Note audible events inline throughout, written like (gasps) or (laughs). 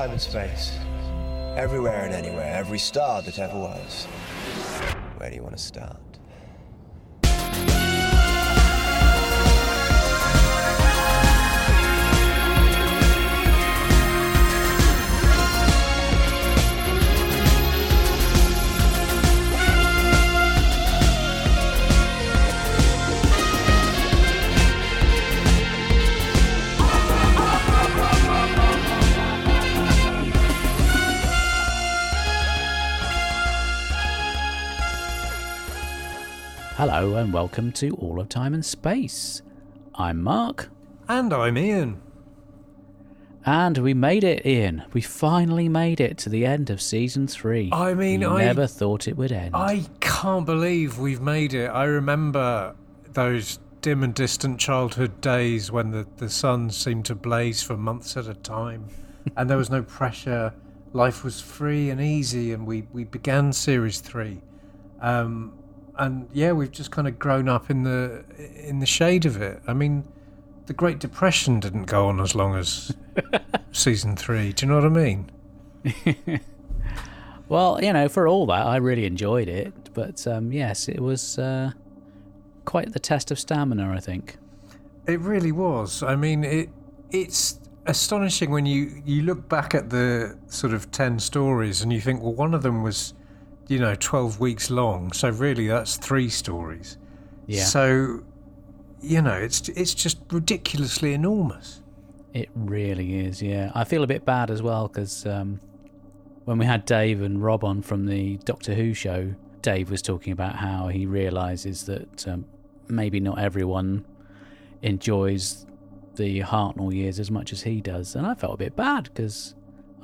time and space. Everywhere and anywhere, every star that ever was. Where do you want to start? Hello and welcome to All of Time and Space. I'm Mark, And I'm Ian. and we made it, Ian. We finally made it to the end of season three. I mean, we I- never thought it would end. I can't believe we've made it. I remember those dim and distant childhood days when the, the sun seemed to blaze for months at a time (laughs) and there was no pressure. Life was free and easy, and we, we began series three. Um, and yeah, we've just kind of grown up in the in the shade of it. I mean, the Great Depression didn't go on as long as (laughs) season three. Do you know what I mean? (laughs) Well, you know, for all that, I really enjoyed it. But um, yes, it was uh, quite the test of stamina, I think. It really was. I mean, it it's astonishing when you you look back at the sort of 10 stories and you think well one of them was you know 12 weeks long. So really that's three stories. Yeah, so you know it's it's just ridiculously enormous. It really is. Yeah, I feel a bit bad as well because um, when we had Dave and Rob on from the Doctor Who show, Dave was talking about how he realizes that um, maybe not everyone enjoys the Hartnell years as much as he does, and I felt a bit bad because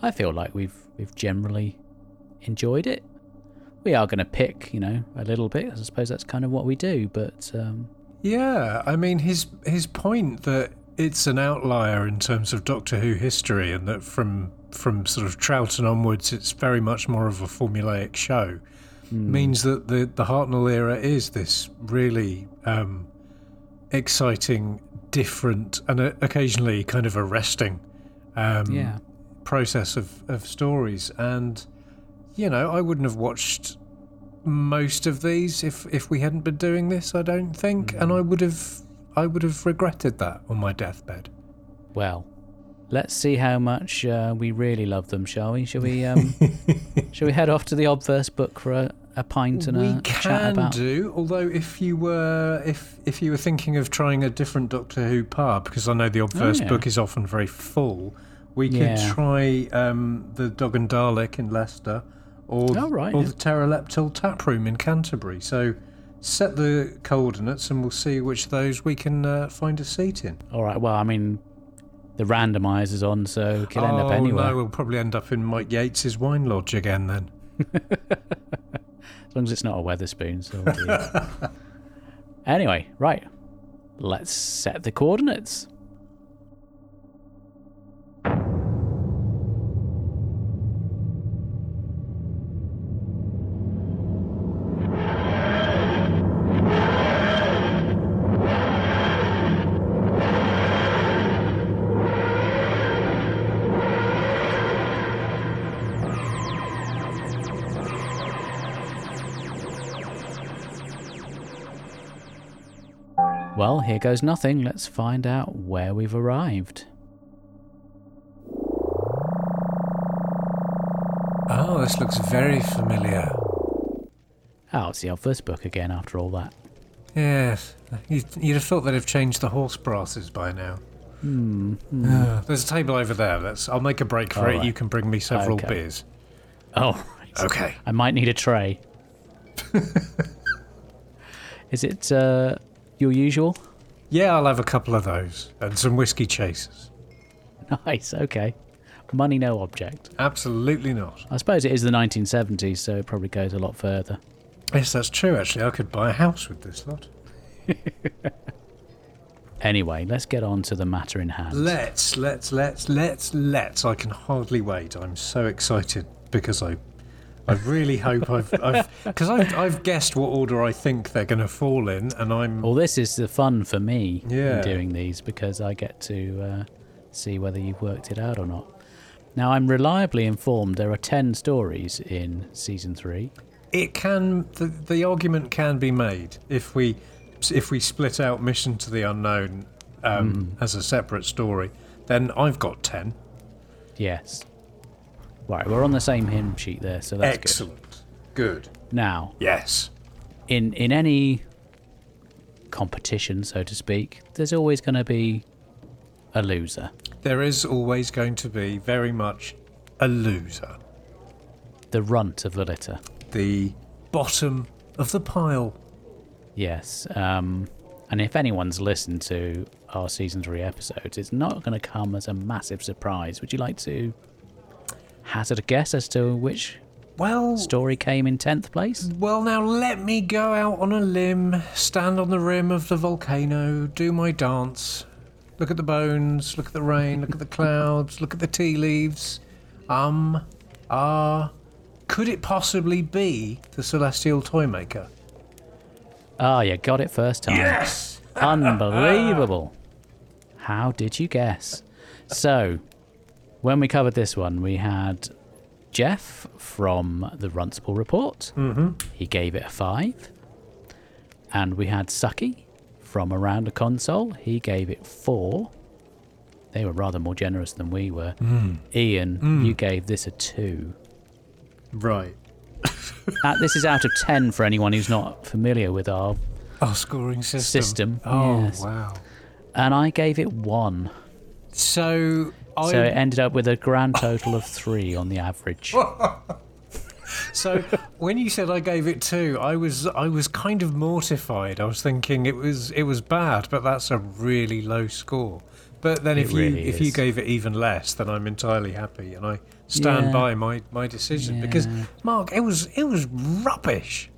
I feel like we've we've generally enjoyed it. We are going to pick, you know, a little bit. I suppose that's kind of what we do, but um, yeah i mean his his point that it's an outlier in terms of doctor who history and that from from sort of troughton onwards it's very much more of a formulaic show means that the the Hartnell era is this really um, exciting, different, and uh, occasionally kind of arresting um, yeah, process of, of stories. And you know, I wouldn't have watched most of these if if we hadn't been doing this. I don't think, and I would have I would have regretted that on my deathbed. Well, let's see how much uh, we really love them, shall we? Shall we? Um, (laughs) shall we head off to the Obverse book for a, a pint and we a can chat about? do. Although, if you were if if you were thinking of trying a different Doctor Who pub, because I know the Obverse Oh, yeah. book is often very full, we could Yeah. try um, the Dog and Dalek in Leicester, or Oh, right, or yeah. the Pteroleptil Tap Room in Canterbury. So. Set the coordinates, and we'll see which of those we can uh, find a seat in. All right. Well, I mean, the randomizer's on, so we could end oh up anywhere. no, we'll probably end up in Mike Yates's wine lodge again then. (laughs) As long as it's not a Wetherspoon. So (laughs) anyway, right. Let's set the coordinates. Here goes nothing. Let's find out where we've arrived. Oh, this looks very familiar. Oh, it's the Obverse book again after all that. Yes, you'd, you'd have thought they'd have changed the horse brasses by now. Hmm. Ah, there's a table over there. Let's. I'll make a break for All it. right. You can bring me several Okay. beers. Oh, right. (laughs) Okay. I might need a tray. (laughs) Is it uh, your usual? Yeah, I'll have a couple of those and some whiskey chasers. (laughs) Nice, okay. Money no object. Absolutely not. I suppose it is the 1970s, so it probably goes a lot further. Yes, that's true. Actually, I could buy a house with this lot. (laughs) Anyway, let's get on to the matter in hand. Let's, let's, let's, let's, let's. I can hardly wait. I'm so excited because I, I really hope I've, I've, because I've, I've guessed what order I think they're going to fall in, and I'm. well, this is the fun for me Yeah. in doing these because I get to uh, see whether you've worked it out or not. Now, I'm reliably informed there are 10 stories in season three. It can the, the argument can be made if we if we split out Mission to the Unknown um, as a separate story. Then I've got ten. Yes. Right, we're on the same hymn sheet there, so that's Excellent. Good. good. Now, Yes. in in any competition, so to speak, there's always going to be a loser. There is always going to be very much a loser. The runt of the litter. The bottom of the pile. Yes. Um, and if anyone's listened to our season three episodes, it's not going to come as a massive surprise. Would you like to hazard a guess as to which Well, story came in 10th place? well, now let me go out on a limb, stand on the rim of the volcano, do my dance, look at the bones, look at the rain, look at the clouds, look at the tea leaves. Um, ah, could it possibly be the Celestial Toymaker? Ah, you got it first time. Yes. Unbelievable. How did you guess? So, when we covered this one, we had Jeff from the Runcible Report. Mm-hmm. He gave it a five. And we had Sucky from Around the Console. He gave it four. They were rather more generous than we were. Ian, you gave this a two. Right. (laughs) Uh, this is out of 10 for anyone who's not familiar with our. Oh, scoring system. System, Oh, yes. wow. And I gave it one. So I So it ended up with a grand total of three on the average. (laughs) So when you said I gave it two, I was I was kind of mortified. I was thinking it was it was bad, but that's a really low score. But then if you really if you gave it even less, then I'm entirely happy and I stand Yeah. by my, my decision because Mark, it was it was rubbish.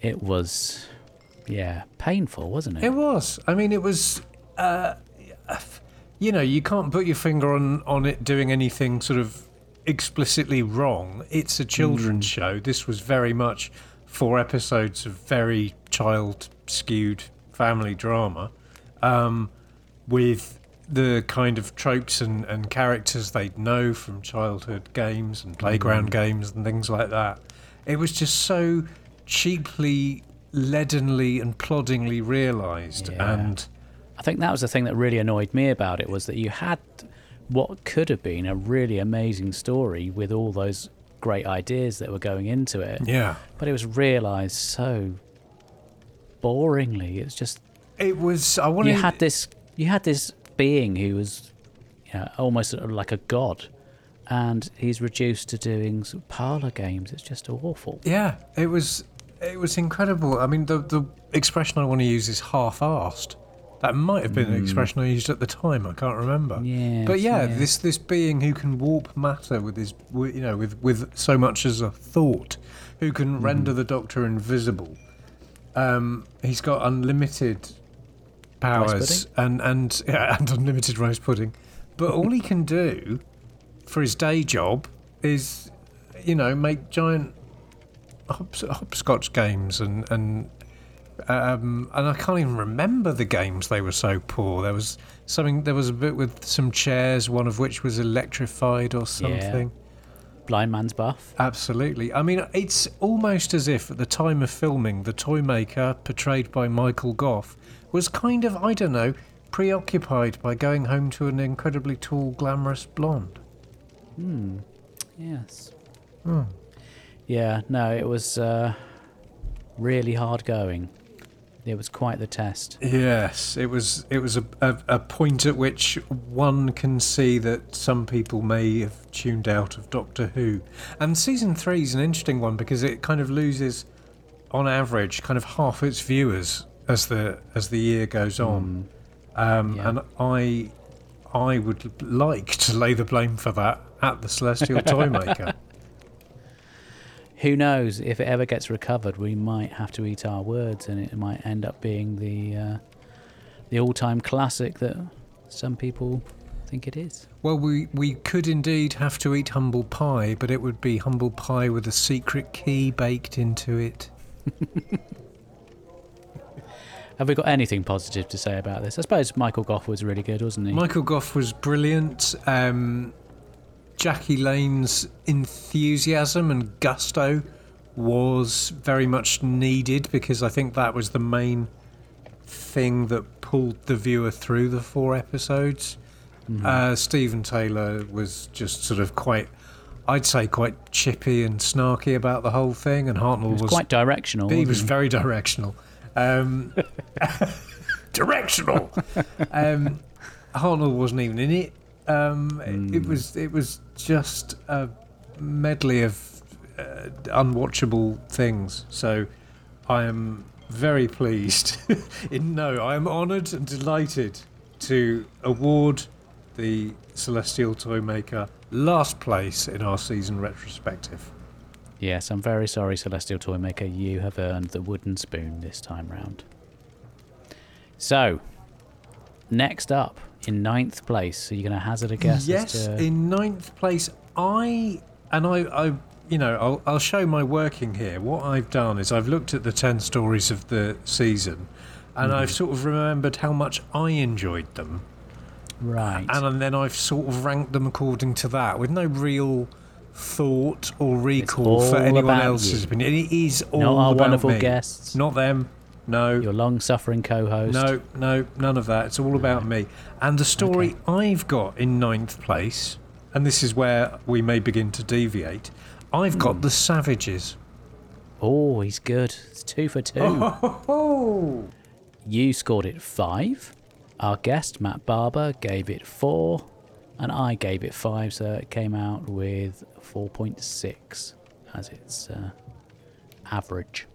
It was, yeah, painful, wasn't it? It was. I mean, it was. Uh, you know, you can't put your finger on on it doing anything sort of explicitly wrong. It's a children's show. This was very much four episodes of very child skewed family drama, um, with the kind of tropes and, and characters they'd know from childhood games and playground games and things like that. It was just so cheaply, leadenly, and ploddingly realised. Yeah. And think that was the thing that really annoyed me about it was that you had what could have been a really amazing story with all those great ideas that were going into it, yeah, but it was realised so boringly. It's just it was. I wanted. you had this you had this being who was you know, almost like a god and he's reduced to doing sort of parlor games it's just awful Yeah, it was. It was incredible. I mean, the the expression I want to use is half-assed. That might have been an expression I used at the time. I can't remember. Yes, but yeah, yeah. this this being who can warp matter with his, you know, with with so much as a thought, who can render the Doctor invisible. Um, he's got unlimited powers and and yeah, and unlimited rice pudding, but all he can do for his day job is, you know, make giant hop, hopscotch games and and um, and I can't even remember the games. They were so poor. There was something. There was a bit with some chairs, one of which was electrified or something. blind man's buff Absolutely. I mean, it's almost as if at the time of filming, the toy maker, portrayed by Michael Gough, was kind of I don't know preoccupied by going home to an incredibly tall, glamorous blonde. Hmm. Yes Hmm. yeah no it was uh, really hard going it was quite the test Yes, it was. It was a, a, a point at which one can see that some people may have tuned out of Doctor Who, and season three is an interesting one because it kind of loses, on average, kind of half its viewers as the as the year goes on, um, Yeah. and I, I would like to lay the blame for that at the Celestial (laughs) Toymaker. Who knows if it ever gets recovered we might have to eat our words and it might end up being the uh, the all-time classic that some people think it is Well, we, we could indeed have to eat humble pie, but it would be humble pie with a secret key baked into it. (laughs) Have we got anything positive to say about this? I suppose Michael Gough was really good, wasn't he? Michael Gough was brilliant. Um, Jackie Lane's enthusiasm and gusto was very much needed because I think that was the main thing that pulled the viewer through the four episodes. Uh, Stephen Taylor was just sort of quite, I'd say, quite chippy and snarky about the whole thing, and Hartnell was was quite directional. he was wasn't very directional. Um, (laughs) directional. (laughs) um, Hartnell wasn't even in it. Um, it- It was it was just a medley of uh, unwatchable things. So I am very pleased. (laughs) in no, I am honoured and delighted to award the Celestial Toy Maker last place in our season retrospective. Yes, I'm very sorry, Celestial Toy Maker. You have earned the wooden spoon this time round. So, next up, in ninth place, so you're going to hazard a guess Yes, to... in ninth place, I and I, I, you know, I'll, I'll show my working here. What I've done is I've looked at the ten stories of the season, and I've mm-hmm. sort of remembered how much I enjoyed them, Right. and then I've sort of ranked them according to that, with no real thought or recall for anyone else's you. opinion. It is all Not our about wonderful me. guests. not them. No, Your long-suffering co-host. no, no, none of that. It's all about me. And the story I've got in ninth place, and this is where we may begin to deviate, I've Hmm. got The Savages. Oh, he's good. It's two for two. Oh! (laughs) You scored it five. Our guest, Matt Barber, gave it four. And I gave it five, so it came out with 4.6 as its uh, average.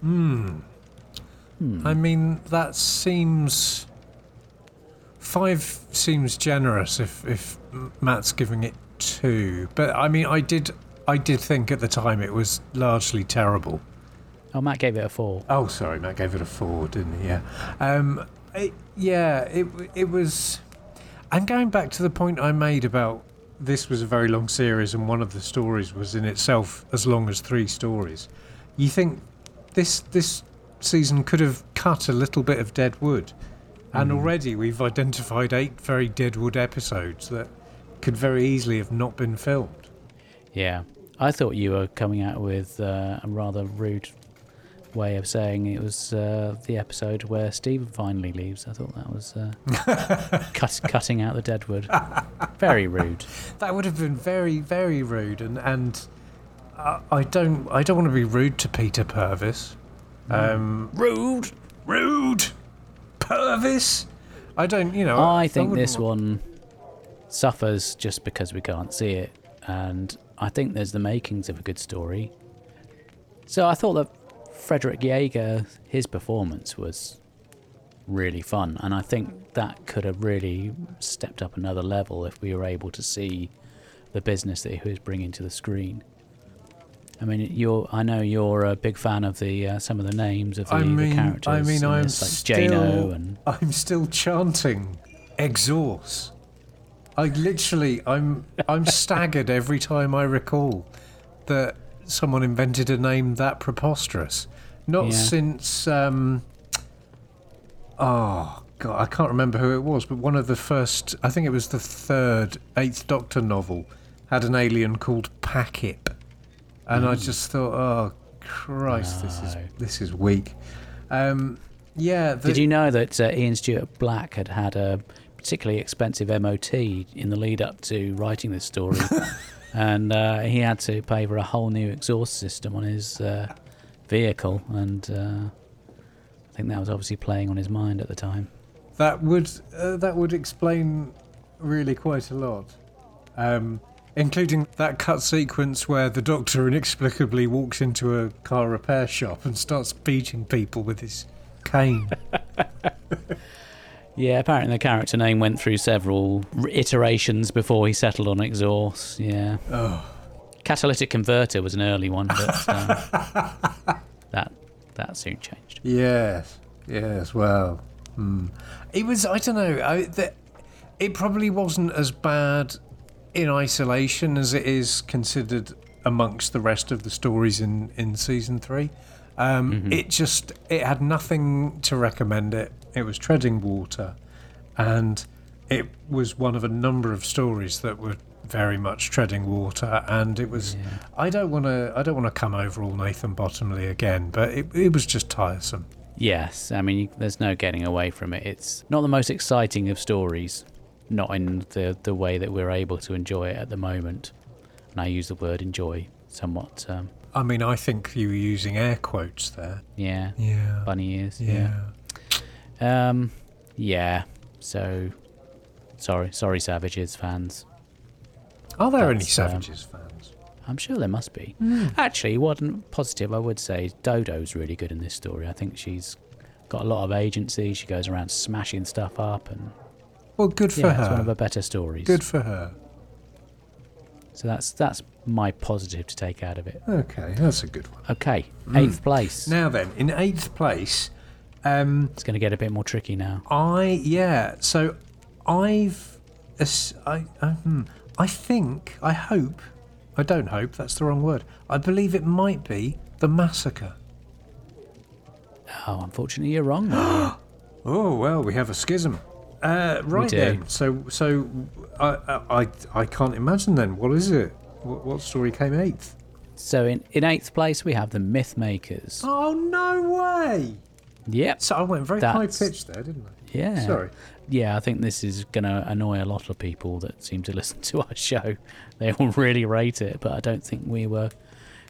I mean, that seems. Five seems generous if, if Matt's giving it two. But I mean, I did. I did think at the time it was largely terrible. Oh, Matt gave it a four. Oh, sorry, Matt gave it a four, didn't he? Yeah. Um, it, yeah, it it was. And going back to the point I made about this was a very long series, and one of the stories was in itself as long as three stories. You think this this season could have cut a little bit of dead wood, and already we've identified eight very dead wood episodes that could very easily have not been filmed. Yeah. I thought you were coming out with uh, a rather rude way of saying it was uh, the episode where Stephen finally leaves. I thought that was uh, (laughs) cut, cutting out the deadwood. Very rude. (laughs) That would have been very, very rude, and and I, I don't, I don't want to be rude to Peter Purves. Um, rude, rude, Purves. I don't, you know. I think wouldn't this wa- one suffers just because we can't see it, and I think there's the makings of a good story. So I thought that Frederick Jaeger, his performance was really fun, and I think that could have really stepped up another level if we were able to see the business that he was bringing to the screen. I mean, you're. I know you're a big fan of the uh, some of the names of the, I the characters. I mean, I'm like still, Jano and I'm still chanting exhaust. I literally, I'm, I'm staggered every time I recall that someone invented a name that preposterous. Not Yeah. since, um, oh god, I can't remember who it was, but one of the first, I think it was the third Eighth Doctor novel, had an alien called Packip, and I just thought, oh Christ, this is this is weak. Um, yeah, the, Did you know that uh, Ian Stuart Black had had a particularly expensive MOT in the lead up to writing this story? (laughs) and uh, he had to pay for a whole new exhaust system on his uh, vehicle. And uh, I think that was obviously playing on his mind at the time. That would uh, that would explain really quite a lot, um, including that cut sequence where the Doctor inexplicably walks into a car repair shop and starts beating people with his cane. (laughs) Yeah, apparently the character name went through several iterations before he settled on exhaust. Yeah. oh, Catalytic converter was an early one, but um, (laughs) that that soon changed. yes, yes. Well, hmm. it was. I don't know. I, the, it probably wasn't as bad in isolation as it is considered amongst the rest of the stories in in season three. Um, It just it had nothing to recommend it. It was treading water, and it was one of a number of stories that were very much treading water, and it was. I don't want to. I don't want to come over all Nathan Bottomley again, but it, it was just tiresome. Yes, I mean, there's no getting away from it. It's not the most exciting of stories, not in the, the way that we're able to enjoy it at the moment. And I use the word enjoy somewhat, um, I mean, I think you were using air quotes there. yeah, Yeah. bunny ears, Yeah. yeah. Um, yeah, so, sorry, sorry, Savages fans. Are there any That's, um, Savages fans? I'm sure there must be. Actually, one positive I would say Dodo's really good in this story. I think she's got a lot of agency. She goes around smashing stuff up, and Well, good for her. yeah, it's one of her. her better stories. Good for her. So that's that's my positive to take out of it. Okay, that's a good one. Okay, eighth place. Now then, in eighth place, um, It's going to get a bit more tricky now. I yeah. So I've I hmm, I think I hope I don't hope that's the wrong word. I believe it might be the massacre. Oh, unfortunately, you're wrong. (gasps) Oh well, we have a schism. Uh, right then. So so I, I I can't imagine then. What is it? What, what story came eighth? so in in eighth place we have the Myth Makers. Oh no way! Yep. So I went very high pitched there, didn't I? Yeah. Sorry. Yeah, I think this is going to annoy a lot of people that seem to (laughs) listen to our show. They all really rate it, but I don't think we were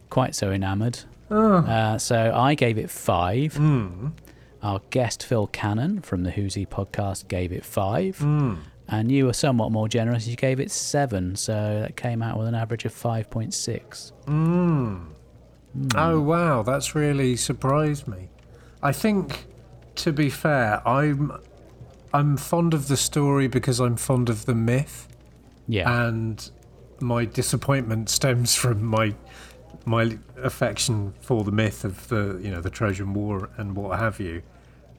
quite so enamoured. Uh, so I gave it five. Our guest Phil Cannon from the Whoosy podcast gave it five. Hmm. And you were somewhat more generous. You gave it seven. So that came out with an average of 5.6. Hmm. Hmm. Oh wow, that's really surprised me. I think, to be fair, I'm I'm fond of the story because I'm fond of the myth, Yeah. and my disappointment stems from my my affection for the myth of the you know the Trojan War and what have you.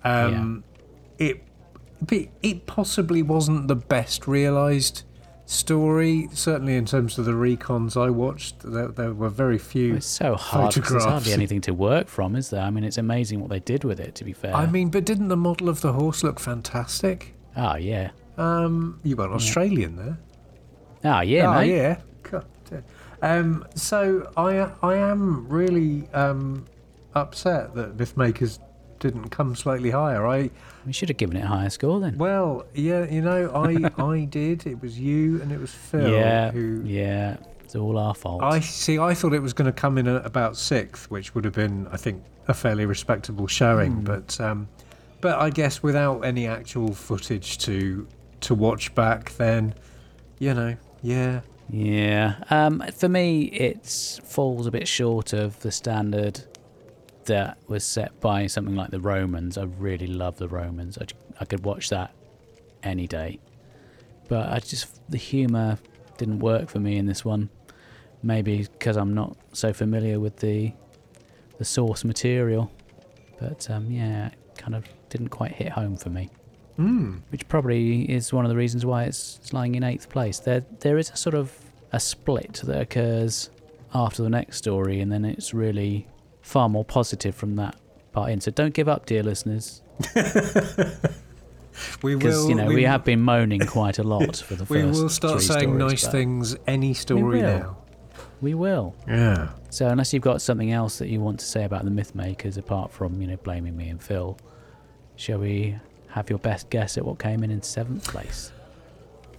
Um, It it possibly wasn't the best realised story. Certainly in terms of the recons I watched, there, there were very few. it's so hard there's hardly anything to work from, is there? I mean, it's amazing what they did with it, to be fair. I mean, but didn't the model of the horse look fantastic? oh, yeah. Um, you went Australian there. Oh, yeah, oh mate. yeah. Um, so I I am really um, upset that Mythmakers didn't come slightly higher. I We should have given it a higher score then. well, yeah, you know, I (laughs) I did. It was you and it was Phil yeah, who. yeah. It's all our fault. I see. I thought it was going to come in at about sixth, which would have been, I think, a fairly respectable showing. Hmm. But, um, but I guess without any actual footage to to watch back, then, you know, yeah, Yeah. Um, for me, it falls a bit short of the standard that was set by something like the Romans. I really love the Romans. I, I could watch that any day. But I just the humour didn't work for me in this one. Maybe because I'm not so familiar with the the source material. But um, yeah, it kind of didn't quite hit home for me mm. which probably is one of the reasons why it's, lying in eighth place. There, there is a sort of a split that occurs after the next story, and then it's really far more positive from that part in. So don't give up, dear listeners, (laughs) we will. you know we, we, have been moaning quite a lot (laughs) for the first. we will start saying stories, nice things any story now. We will. Yeah. So unless you've got something else that you want to say about the myth makers, apart from you know blaming me and Phil, shall we have your best guess at what came in in seventh place?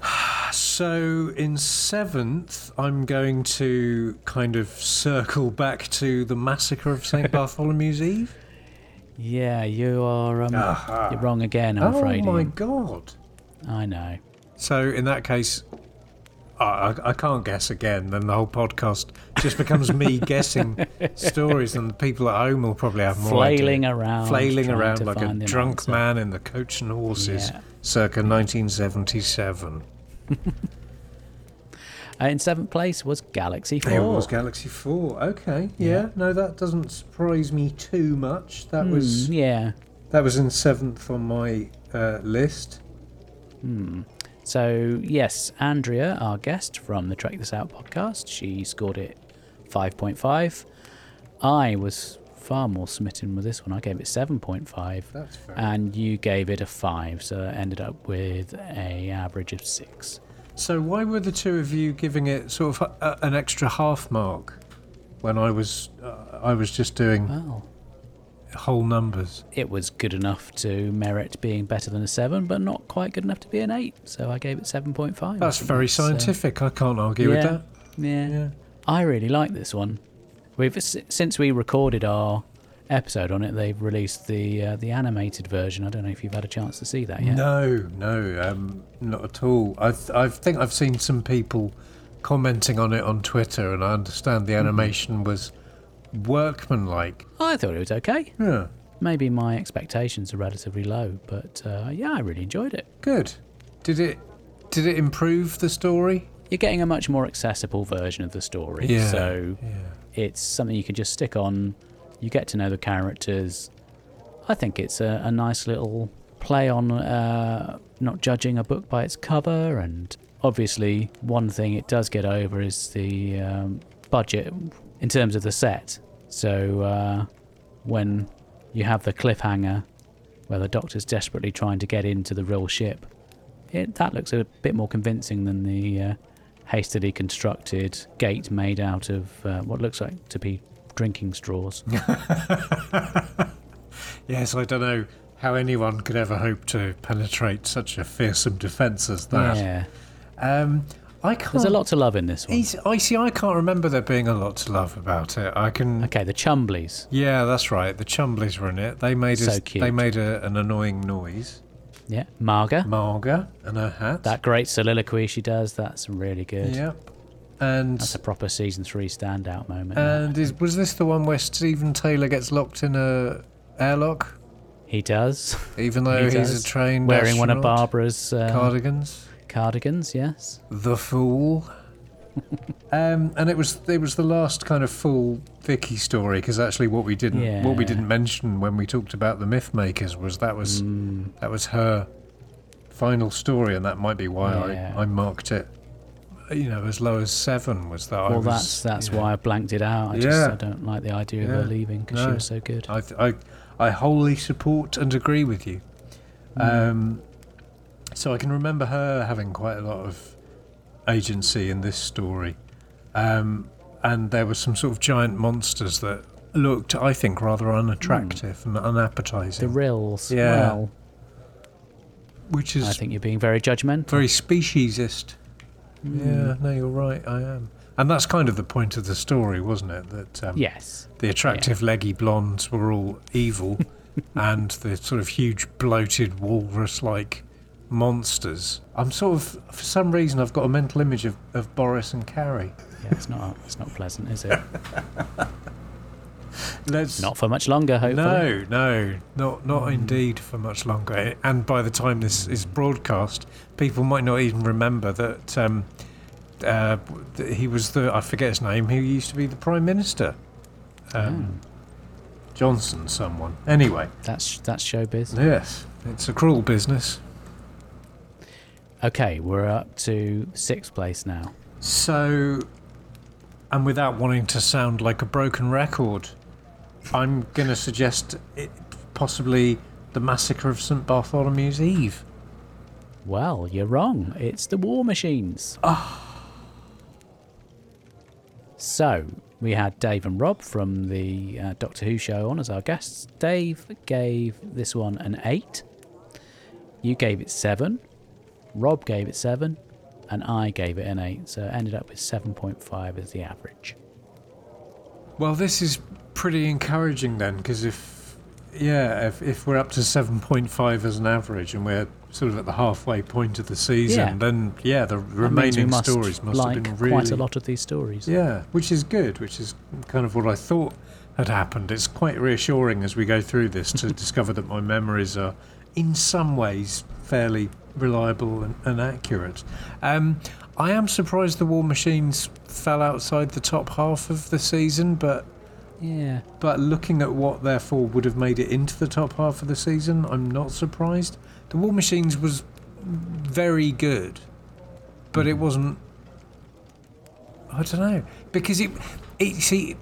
(sighs) So in seventh, I'm going to kind of circle back to the massacre of St (laughs) Bartholomew's Eve. Yeah, you are. Um, Aha. You're wrong again. I'm oh afraid. my Ian. god! I know. So in that case, I, I, can't guess again. Then the whole podcast just becomes me (laughs) guessing stories, and the people at home will probably have more Flailing idea. around, flailing around like a drunk answer. man in the coach and horses, Yeah. circa 1977. (laughs) Uh, in seventh place was Galaxy Four. It was Galaxy Four. Okay, yeah. No, that doesn't surprise me too much. That Hmm, was yeah. that was in seventh on my uh, list. So yes, Andrea, our guest from the Track This Out podcast, she scored it five point five. I was far more smitten with this one. I gave it seven point five, That's fair. and you gave it a five, so it ended up with a average of six. So why were the two of you giving it sort of a, an extra half mark when I was uh, I was just doing Well, whole numbers? it was good enough to merit being better than a 7, but not quite good enough to be an 8. So I gave it 7.5. That's I think very uh, scientific. I can't argue with that. Yeah. Yeah. I really like this one. We've since we recorded our episode on it, they've released the uh, the animated version. I don't know if you've had a chance to see that yet. No, no, um, not at all. I th- I think I've seen some people commenting on it on Twitter, and I understand the animation was workmanlike. I thought it was okay. Yeah, Maybe my expectations are relatively low, but uh, yeah, I really enjoyed it. good. Did it did it improve the story? You're getting a much more accessible version of the story, Yeah, so yeah. it's something you can just stick on. You get to know the characters. I think it's a, a nice little play on uh, not judging a book by its cover, and obviously, one thing it does get over is the um, budget in terms of the set. So uh, when you have the cliffhanger where the Doctor's desperately trying to get into the real ship, it, that looks a bit more convincing than the uh, hastily constructed gate made out of uh, what looks like to be drinking straws. (laughs) Yes, I don't know how anyone could ever hope to penetrate such a fearsome defence as that. yeah, Um, I can't. there's a lot to love in this one. He's, I see. I can't remember there being a lot to love about it. I can. Okay, the Chumblies. Yeah, that's right. The Chumblies were in it. They made So us, cute. They made a, an annoying noise. Yeah, Maaga. Maaga and her hat. That great soliloquy she does, that's really good. Yep. And That's a proper season three standout moment. and is, was this the one where Stephen Taylor gets locked in a airlock, he does, even though He he's does. a trained wearing one of? Barbara's uh, cardigans? Cardigans. Yes. The fool. (laughs) um, and it was it was the last kind of full Vicky story because actually what we didn't what we didn't mention when we talked about the myth makers was that was Mm, that was her final story and that might be why Yeah. I, I marked it you know as low as seven was that I well, was, that's that's know, why I blanked it out. I just I don't like the idea of her leaving because she was so good. I, th- I I wholly support and agree with you. Mm. Um, so I can remember her having quite a lot of agency in this story, um, and there were some sort of giant monsters that looked, I think, rather unattractive and unappetizing. the Rills. Yeah. Well, which is I think you're being very judgmental. very speciesist. Mm. Yeah, no, you're right. I am, and that's kind of the point of the story, wasn't it? That um, Yes. the attractive leggy blondes were all evil (laughs) and the sort of huge bloated walrus like monsters i'm sort of for some reason i've got a mental image of, of boris and carrie Yeah, it's not it's not pleasant, is it? (laughs) let's not for much longer, hopefully. no no not not indeed for much longer and by the time this is broadcast people might not even remember that um, uh, he was the i forget his name he used to be the prime minister um, johnson someone anyway That's that's showbiz. Yes, it's a cruel business. Okay, we're up to sixth place now. So, and without wanting to sound like a broken record, I'm going to suggest it, possibly the massacre of St Bartholomew's Eve. Well, you're wrong. It's the War Machines. So, we had Dave and Rob from the uh, Doctor Who show on as our guests. Dave gave this one an 8. You gave it 7. Rob gave it 7. And I gave it an 8. So, it ended up with 7.5 as the average. Well, this is pretty encouraging then, because if, yeah, if, if we're up to 7.5 as an average and we're sort of at the halfway point of the season, Yeah. then yeah, the That means we remaining must stories must like have been really quite a lot of these stories. Yeah, which is good, which is kind of what I thought had happened. It's quite reassuring as we go through this to (laughs) discover that my memories are, in some ways, fairly reliable and, and accurate. Um, I am surprised the War Machines fell outside the top half of the season, but Yeah. but looking at what therefore would have made it into the top half of the season, I'm not surprised. The War Machines was very good, but it wasn't. I don't know because it. It, see,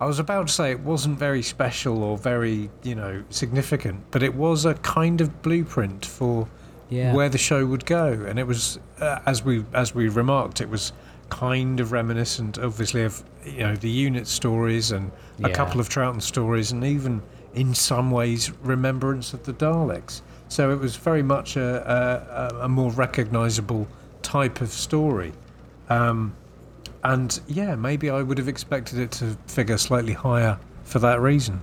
I was about to say it wasn't very special or very, you know, significant, but it was a kind of blueprint for Yeah. where the show would go, and it was uh, as we as we remarked, it was kind of reminiscent, obviously, of you know the unit stories and a couple of Troughton stories, and even in some ways remembrance of the Daleks. So it was very much a, a, a more recognisable type of story. Um, and yeah, maybe I would have expected it to figure slightly higher for that reason.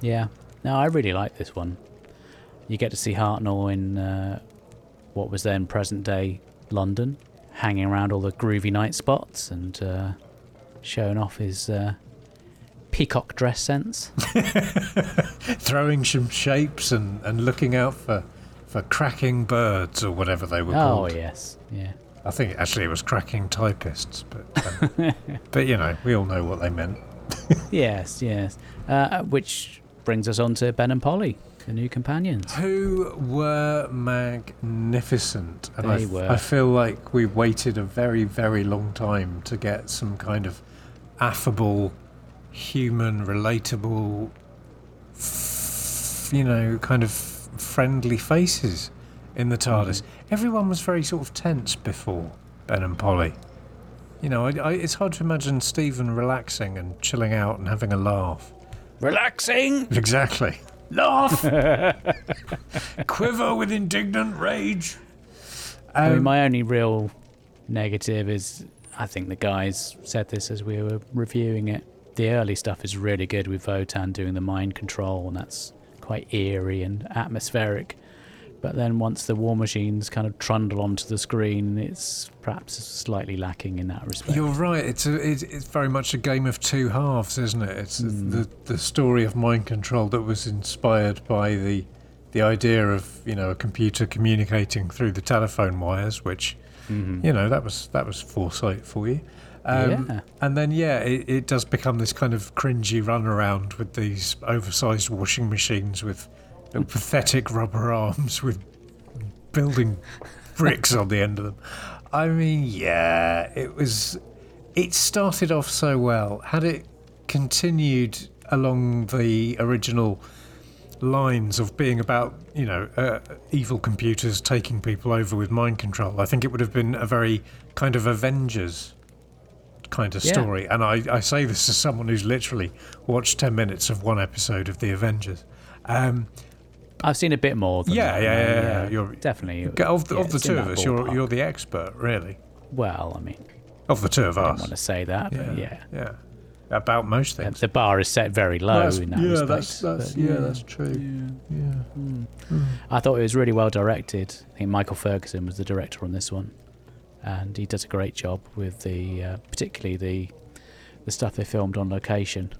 Yeah. No, I really like this one. You get to see Hartnell in uh, what was then present day London, hanging around all the groovy night spots and uh, showing off his uh, peacock dress sense. (laughs) Throwing some shapes and, and looking out for, for cracking birds or whatever they were oh, called. Oh, yes. Yeah. I think actually it was cracking typists, but um, (laughs) but you know we all know what they meant. Yes, yes. Uh, which brings us on to Ben and Polly, the new companions. Who were magnificent, and I, They were. I feel like we waited a very very long time to get some kind of affable, human, relatable, you know, kind of friendly faces in the TARDIS. Everyone was very sort of tense before Ben and Polly. You know, I, I, it's hard to imagine Stephen relaxing and chilling out and having a laugh. Relaxing! Exactly. Laugh! (laughs) Quiver with indignant rage. I mean, Um, my only real negative is I think the guys said this as we were reviewing it. The early stuff is really good with WOTAN doing the mind control, and that's quite eerie and atmospheric. But then once the war machines kind of trundle onto the screen, it's perhaps slightly lacking in that respect. You're right. It's a, it's, it's very much a game of two halves, isn't it? It's the the story of mind control that was inspired by the the idea of you know a computer communicating through the telephone wires, which Mhm. you know that was that was foresight for you. Um, Yeah. And then yeah, it, it does become this kind of cringy runaround with these oversized washing machines with pathetic rubber arms with building bricks on the end of them. I mean, yeah, it was. It started off so well. Had it continued along the original lines of being about, you know, uh, evil computers taking people over with mind control, I think it would have been a very kind of Avengers kind of Yeah. story. And I, I say this as someone who's literally watched 10 minutes of one episode of The Avengers. Um, I've seen a bit more. Than Yeah, that, yeah, uh, yeah, yeah. You're- definitely. of the, yeah, of the two of that us, you're, you're the expert, really. Well, I mean, Of the two of us. I don't want to say that, but yeah. Yeah. About most Uh, things. The bar is set very low That's- in that yeah, respect. that's, that's, but yeah, that's true. Yeah. I thought it was really well directed. I think Michael Ferguson was the director on this one, and he does a great job with the, uh, particularly the, the stuff they filmed on location.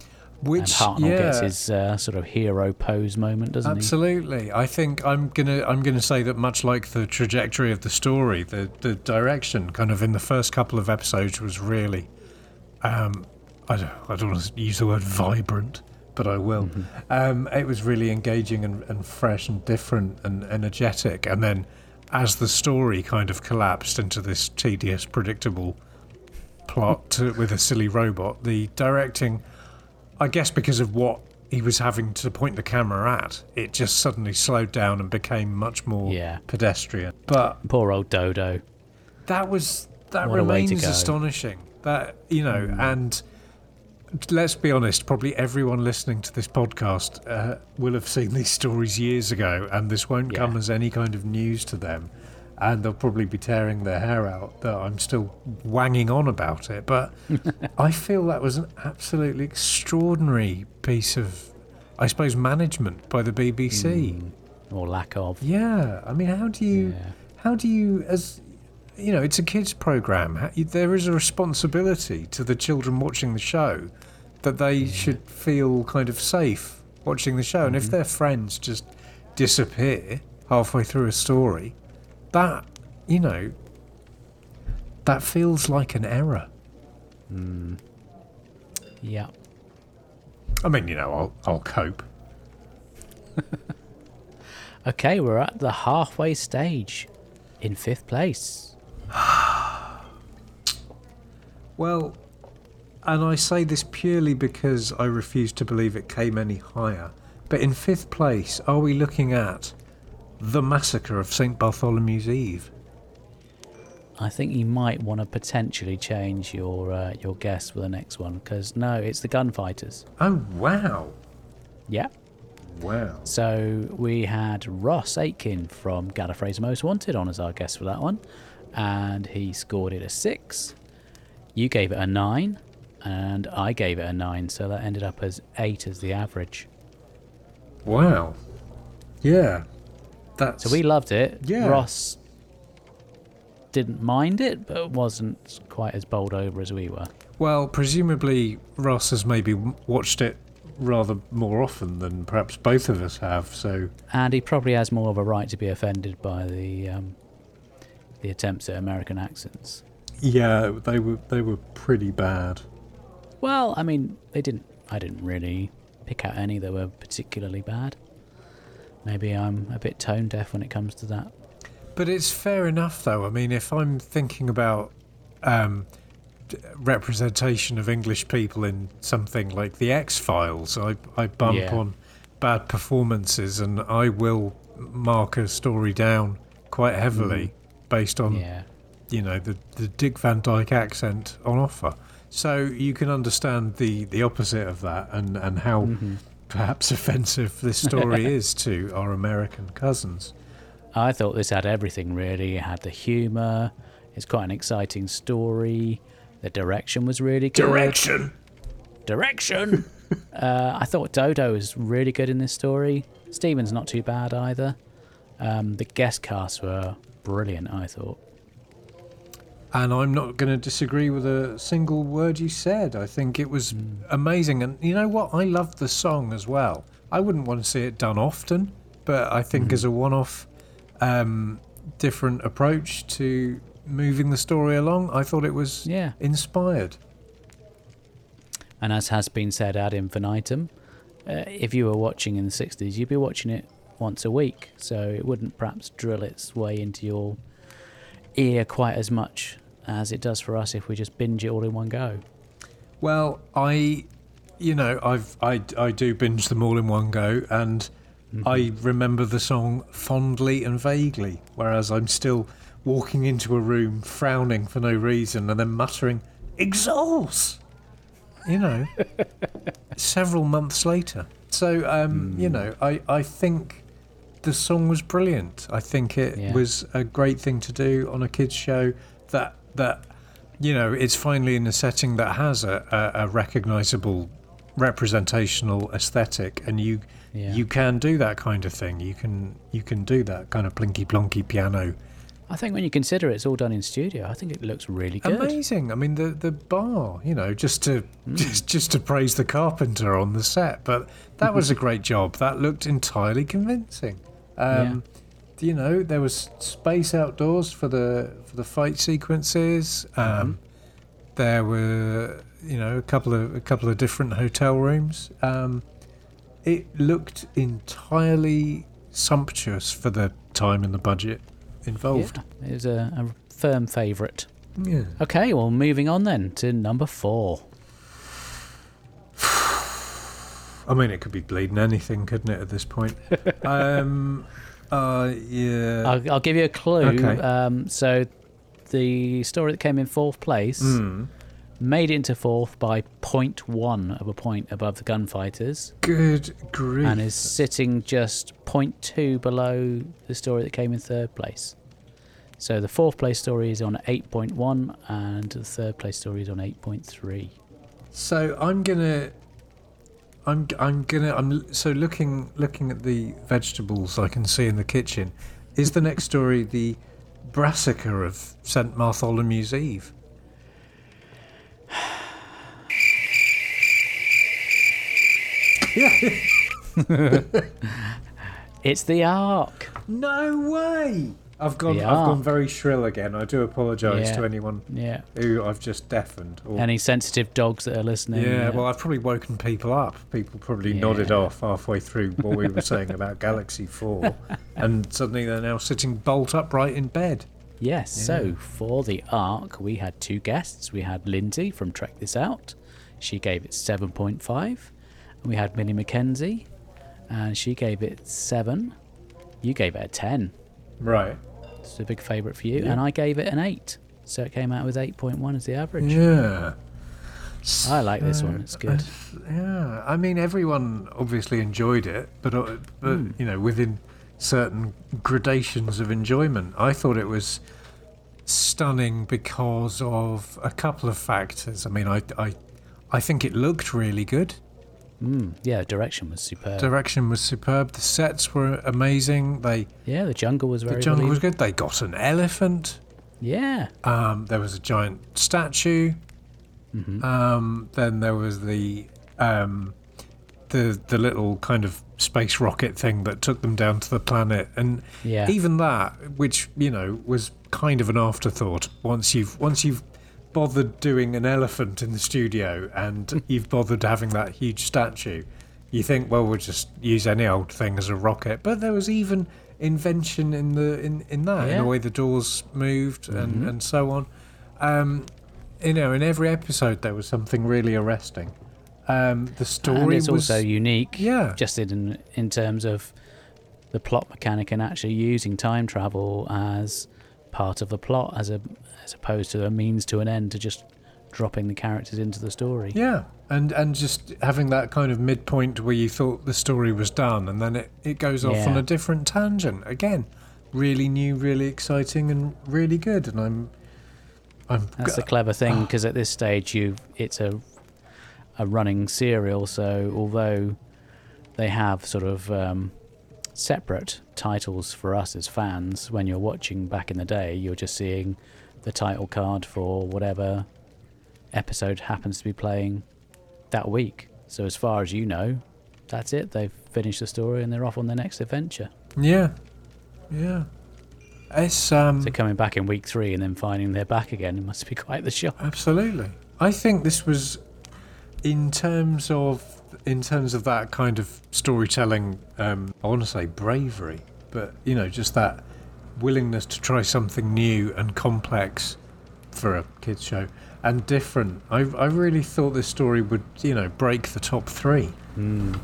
Which, and Hartnell yeah, gets his uh, sort of hero pose moment, doesn't absolutely. I think I'm gonna I'm gonna say that much like the trajectory of the story, the the direction, kind of in the first couple of episodes, was really, um, I don't I don't want to use the word vibrant, but I will. Um, it was really engaging and, and fresh and different and energetic, and then as the story kind of collapsed into this tedious, predictable plot to, with a silly robot, the directing, I guess because of what he was having to point the camera at, it just suddenly slowed down and became much more Yeah. pedestrian. But? Poor old Dodo. that was that What a way to remains astonishing. That you know, and let's be honest, probably everyone listening to this podcast uh, will have seen these stories years ago, and this won't Yeah. come as any kind of news to them. And they'll probably be tearing their hair out that I'm still wanging on about it. But (laughs) I feel that was an absolutely extraordinary piece of, I suppose, management by the BBC. Hmm. Or lack of. Yeah, I mean, how do you, Yeah. how do you, as you know, it's a kids' program. There is a responsibility to the children watching the show that they should feel kind of safe watching the show. And if mm-hmm. their friends just disappear halfway through a story, that you know, that feels like an error. Hmm. Yeah. I mean, you know, I'll I'll cope. (laughs) Okay, we're at the halfway stage in fifth place. (sighs) Well, and I say this purely because I refuse to believe it came any higher. But in fifth place, are we looking at The Massacre of St. Bartholomew's Eve. I think you might want to potentially change your uh, your guess for the next one because no, it's the gunfighters. Oh, wow. Yeah. Wow. So we had Ross Aitken from Gallifrey's Most Wanted on as our guest for that one, and he scored it a six. You gave it a nine, and I gave it a nine, so that ended up as eight as the average. Wow. Yeah. That's. So we loved it. Yeah. Ross didn't mind it, but wasn't quite as bowled over as we were. Well, presumably Ross has maybe watched it rather more often than perhaps both of us have. So And he probably has more of a right to be offended by the um, the attempts at American accents. yeah, they were they were pretty bad. Well, I mean, they didn't. I didn't really pick out any that were particularly bad. Maybe I'm a bit tone deaf when it comes to that. But it's fair enough, though. I mean, if I'm thinking about um, representation of English people in something like The X Files, I, I bump Yeah. on bad performances and I will mark a story down quite heavily based on, Yeah, you know, the, the Dick Van Dyke accent on offer. So you can understand the, the opposite of that and, and how perhaps (laughs) offensive this story (laughs) is to our American cousins. I thought this had everything really. It had the humour. It's quite an exciting story. The direction was really good. Direction! Direction. (laughs) uh, I thought Dodo was really good in this story. Steven's not too bad either. Um, the guest casts were brilliant. I thought. And I'm not going to disagree with a single word you said. I think it was amazing. And you know what? I loved the song as well. I wouldn't want to see it done often, but I think as a one off um, different approach to moving the story along, I thought it was Yeah. inspired. And as has been said ad infinitum, uh, if you were watching in the 60s, you'd be watching it once a week. So it wouldn't perhaps drill its way into your ear quite as much as it does for us if we just binge it all in one go. Well, I, you know, I've I I do binge them all in one go, and I remember the song fondly and vaguely, whereas I'm still walking into a room frowning for no reason and then muttering "exhaust," you know, (laughs) several months later. So, um, you know, I I think the song was brilliant. I think it Yeah. was a great thing to do on a kids show that that you know it's finally in a setting that has a, a, a recognizable representational aesthetic and you Yeah. you can do that kind of thing. You can you can do that kind of plinky plonky piano. I think when you consider it's all done in studio, I think it looks really good. amazing. I mean the the bar you know just to just, just to praise the carpenter on the set but that was a (laughs) great job. That looked entirely convincing. Um you know there was space outdoors for the for the fight sequences um there were you know a couple of a couple of different hotel rooms um it looked entirely sumptuous for the time and the budget involved Yeah, it was a, a firm favourite. yeah. Okay, well, moving on then to number four. (sighs) I mean, it could be bleeding anything, couldn't it, at this point? (laughs) um, uh, yeah. I'll, I'll give you a clue. Okay. Um, so, the story that came in fourth place Mm. made it into fourth by 0.1 of a point above the gunfighters Good grief. and is sitting just 0.2 below the story that came in third place. So, the fourth place story is on 8.1 and the third place story is on 8.3. So I'm gonna, I'm I'm gonna I'm so looking looking at the vegetables I can see in the kitchen. Is the next story the brassica of St Bartholomew's Eve? (laughs) It's the Ark. No way! I've gone I've gone very shrill again. I do apologise Yeah. to anyone Yeah. who I've just deafened. Or, Any sensitive dogs that are listening? yeah, well, I've probably woken people up. People probably Yeah. nodded off halfway through what we were saying about Galaxy 4, (laughs) and suddenly they're now sitting bolt upright in bed. Yes, so for the Ark, we had two guests. We had Lindsay from Trek This Out. She gave it 7.5. And we had Minnie McKenzie, and she gave it 7. You gave it a 10. Right. It's a big favourite for you. Yeah. And I gave it an 8. So it came out with 8.1 as the average. Yeah. I like this one. It's good. uh, yeah, I mean, everyone obviously enjoyed it, but uh, but Hmm. you know, within certain gradations of enjoyment. I thought it was stunning because of a couple of factors. I mean, I I I think it looked really good. Mm, yeah, direction was superb. Direction was superb. The sets were amazing. They yeah, the jungle was very the jungle was good. They got an elephant. Yeah. Um, there was a giant statue. Mm-hmm. Um, then there was the um, the the little kind of space rocket thing that took them down to the planet, and Yeah. even that, which you know was kind of an afterthought. Once you've once you've bothered doing an elephant in the studio and (laughs) you've bothered having that huge statue, you think, well, we'll just use any old thing as a rocket. But there was even invention in the in, in that, in the way the doors moved and, and so on. Um, you know, in every episode there was something really arresting. Um, the story and it's was also unique. Yeah. Just in in terms of the plot mechanic and actually using time travel as part of the plot, as a as opposed to a means to an end to just dropping the characters into the story. Yeah, and and just having that kind of midpoint where you thought the story was done, and then it, it goes off on a different tangent again. Really new, really exciting, and really good. And I'm, I'm. That's the clever thing (sighs) because at this stage you it's a a running serial. So although they have sort of um, separate titles for us as fans, when you're watching back in the day, you're just seeing the title card for whatever episode happens to be playing that week. So as far as you know, that's it. They've finished the story and they're off on their next adventure. yeah, yeah. It's um So coming back in week three and then finding they're back again, it must be quite the shock. absolutely. I think this was, in terms of in terms of that kind of storytelling. Um, I want to say bravery, but you know, just that willingness to try something new and complex for a kids show and different. I I really thought this story would you know break the top three. Mm.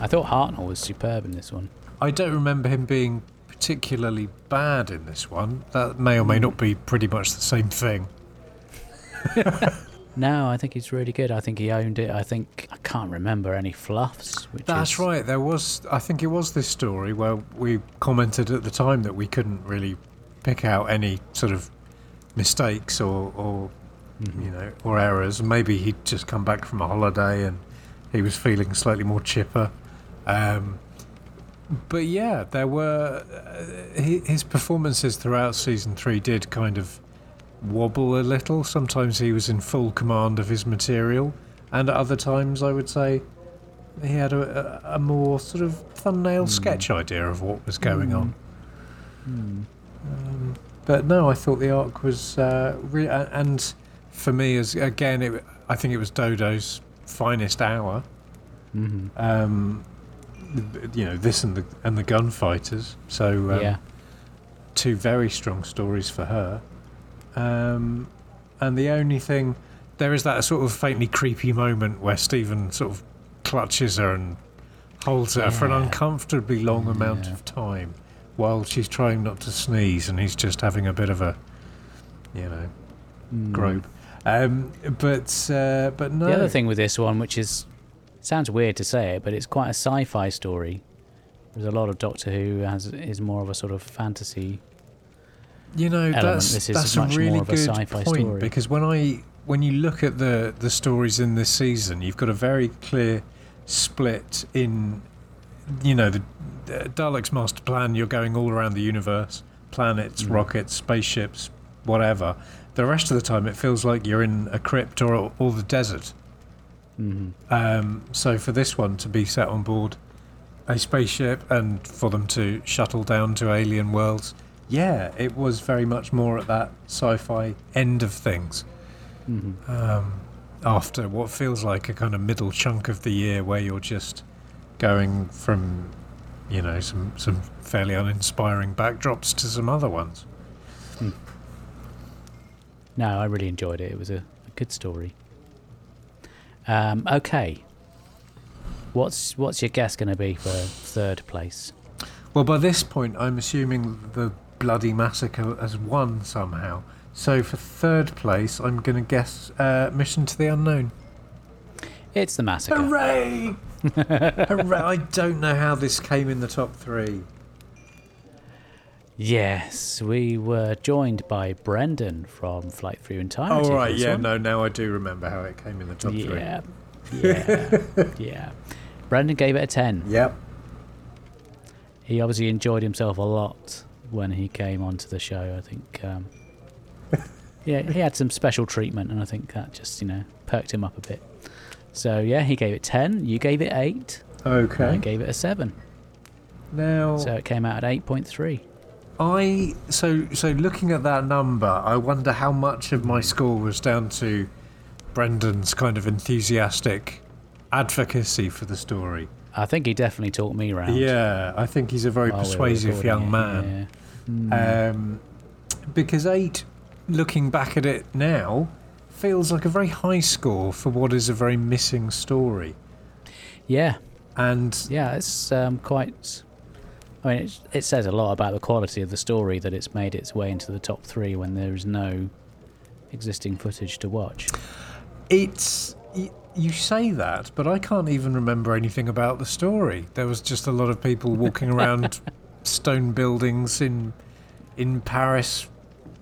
I thought Hartnell was superb in this one. I don't remember him being particularly bad in this one. That may or may not be pretty much the same thing. (laughs) No, I think he's really good. I think he owned it. I think I can't remember any fluffs. Which That's is, right. There was, I think it was this story where we commented at the time that we couldn't really pick out any sort of mistakes or, or Mm-hmm. you know, or errors. Maybe he'd just come back from a holiday and he was feeling slightly more chipper. Um, but yeah, there were uh, his performances throughout season three did kind of wobble a little. Sometimes he was in full command of his material, and at other times, I would say he had a, a, a more sort of thumbnail sketch idea of what was going on. Um, but no, I thought the Ark was uh, re- and for me, as again, it, I think it was Dodo's finest hour. hmm Um, you know, this and the and the gunfighters. So um, yeah, two very strong stories for her. Um, and the only thing, there is that sort of faintly creepy moment where Stephen sort of clutches her and holds her for an uncomfortably long amount of time while she's trying not to sneeze and he's just having a bit of a, you know, Mm. grope. Um, but uh, but no. The other thing with this one, which is sounds weird to say it, but it's quite a sci-fi story. There's a lot of Doctor Who has is more of a sort of fantasy. You know, that's This is that's a really a good sci-fi point story. because when I when you look at the the stories in this season, you've got a very clear split in you know the, the Dalek's master plan. You're going all around the universe, planets, Mm. rockets, spaceships, whatever. The rest of the time, it feels like you're in a crypt or or the desert. hmm Um, so for this one to be set on board a spaceship and for them to shuttle down to alien worlds, yeah, it was very much more at that sci-fi end of things. hmm Um, after what feels like a kind of middle chunk of the year where you're just going from, you know, some some fairly uninspiring backdrops to some other ones. No, I really enjoyed it. It was a, a good story. Um, okay, what's what's your guess going to be for third place? Well, by this point, I'm assuming the bloody massacre has won somehow. So for third place, I'm going to guess uh, Mission to the Unknown. It's the massacre. Hooray! (laughs) Hooray! I don't know how this came in the top three. Yes, we were joined by Brendan from Flight Through Entirety. Oh, right, yeah, one. no, now I do remember how it came in the top three. Yeah, (laughs) yeah, yeah. Brendan gave it a 10. Yep. He obviously enjoyed himself a lot when he came onto the show. I think, um, (laughs) yeah, he had some special treatment, and I think that just, you know, perked him up a bit. So, yeah, he gave it 10. You gave it 8. Okay. I gave it a 7. Now, So it came out at 8.3. I so so looking at that number, I wonder how much of my score was down to Brendan's kind of enthusiastic advocacy for the story. I think he definitely talked me round. Yeah, I think he's a very we persuasive young man. yeah. Um, because eight, looking back at it now, feels like a very high score for what is a very missing story. Yeah, And yeah, it's um, quite. I mean, it, it says a lot about the quality of the story that it's made its way into the top three when there is no existing footage to watch. it's you say that, but I can't even remember anything about the story. There was just a lot of people walking (laughs) around stone buildings in in Paris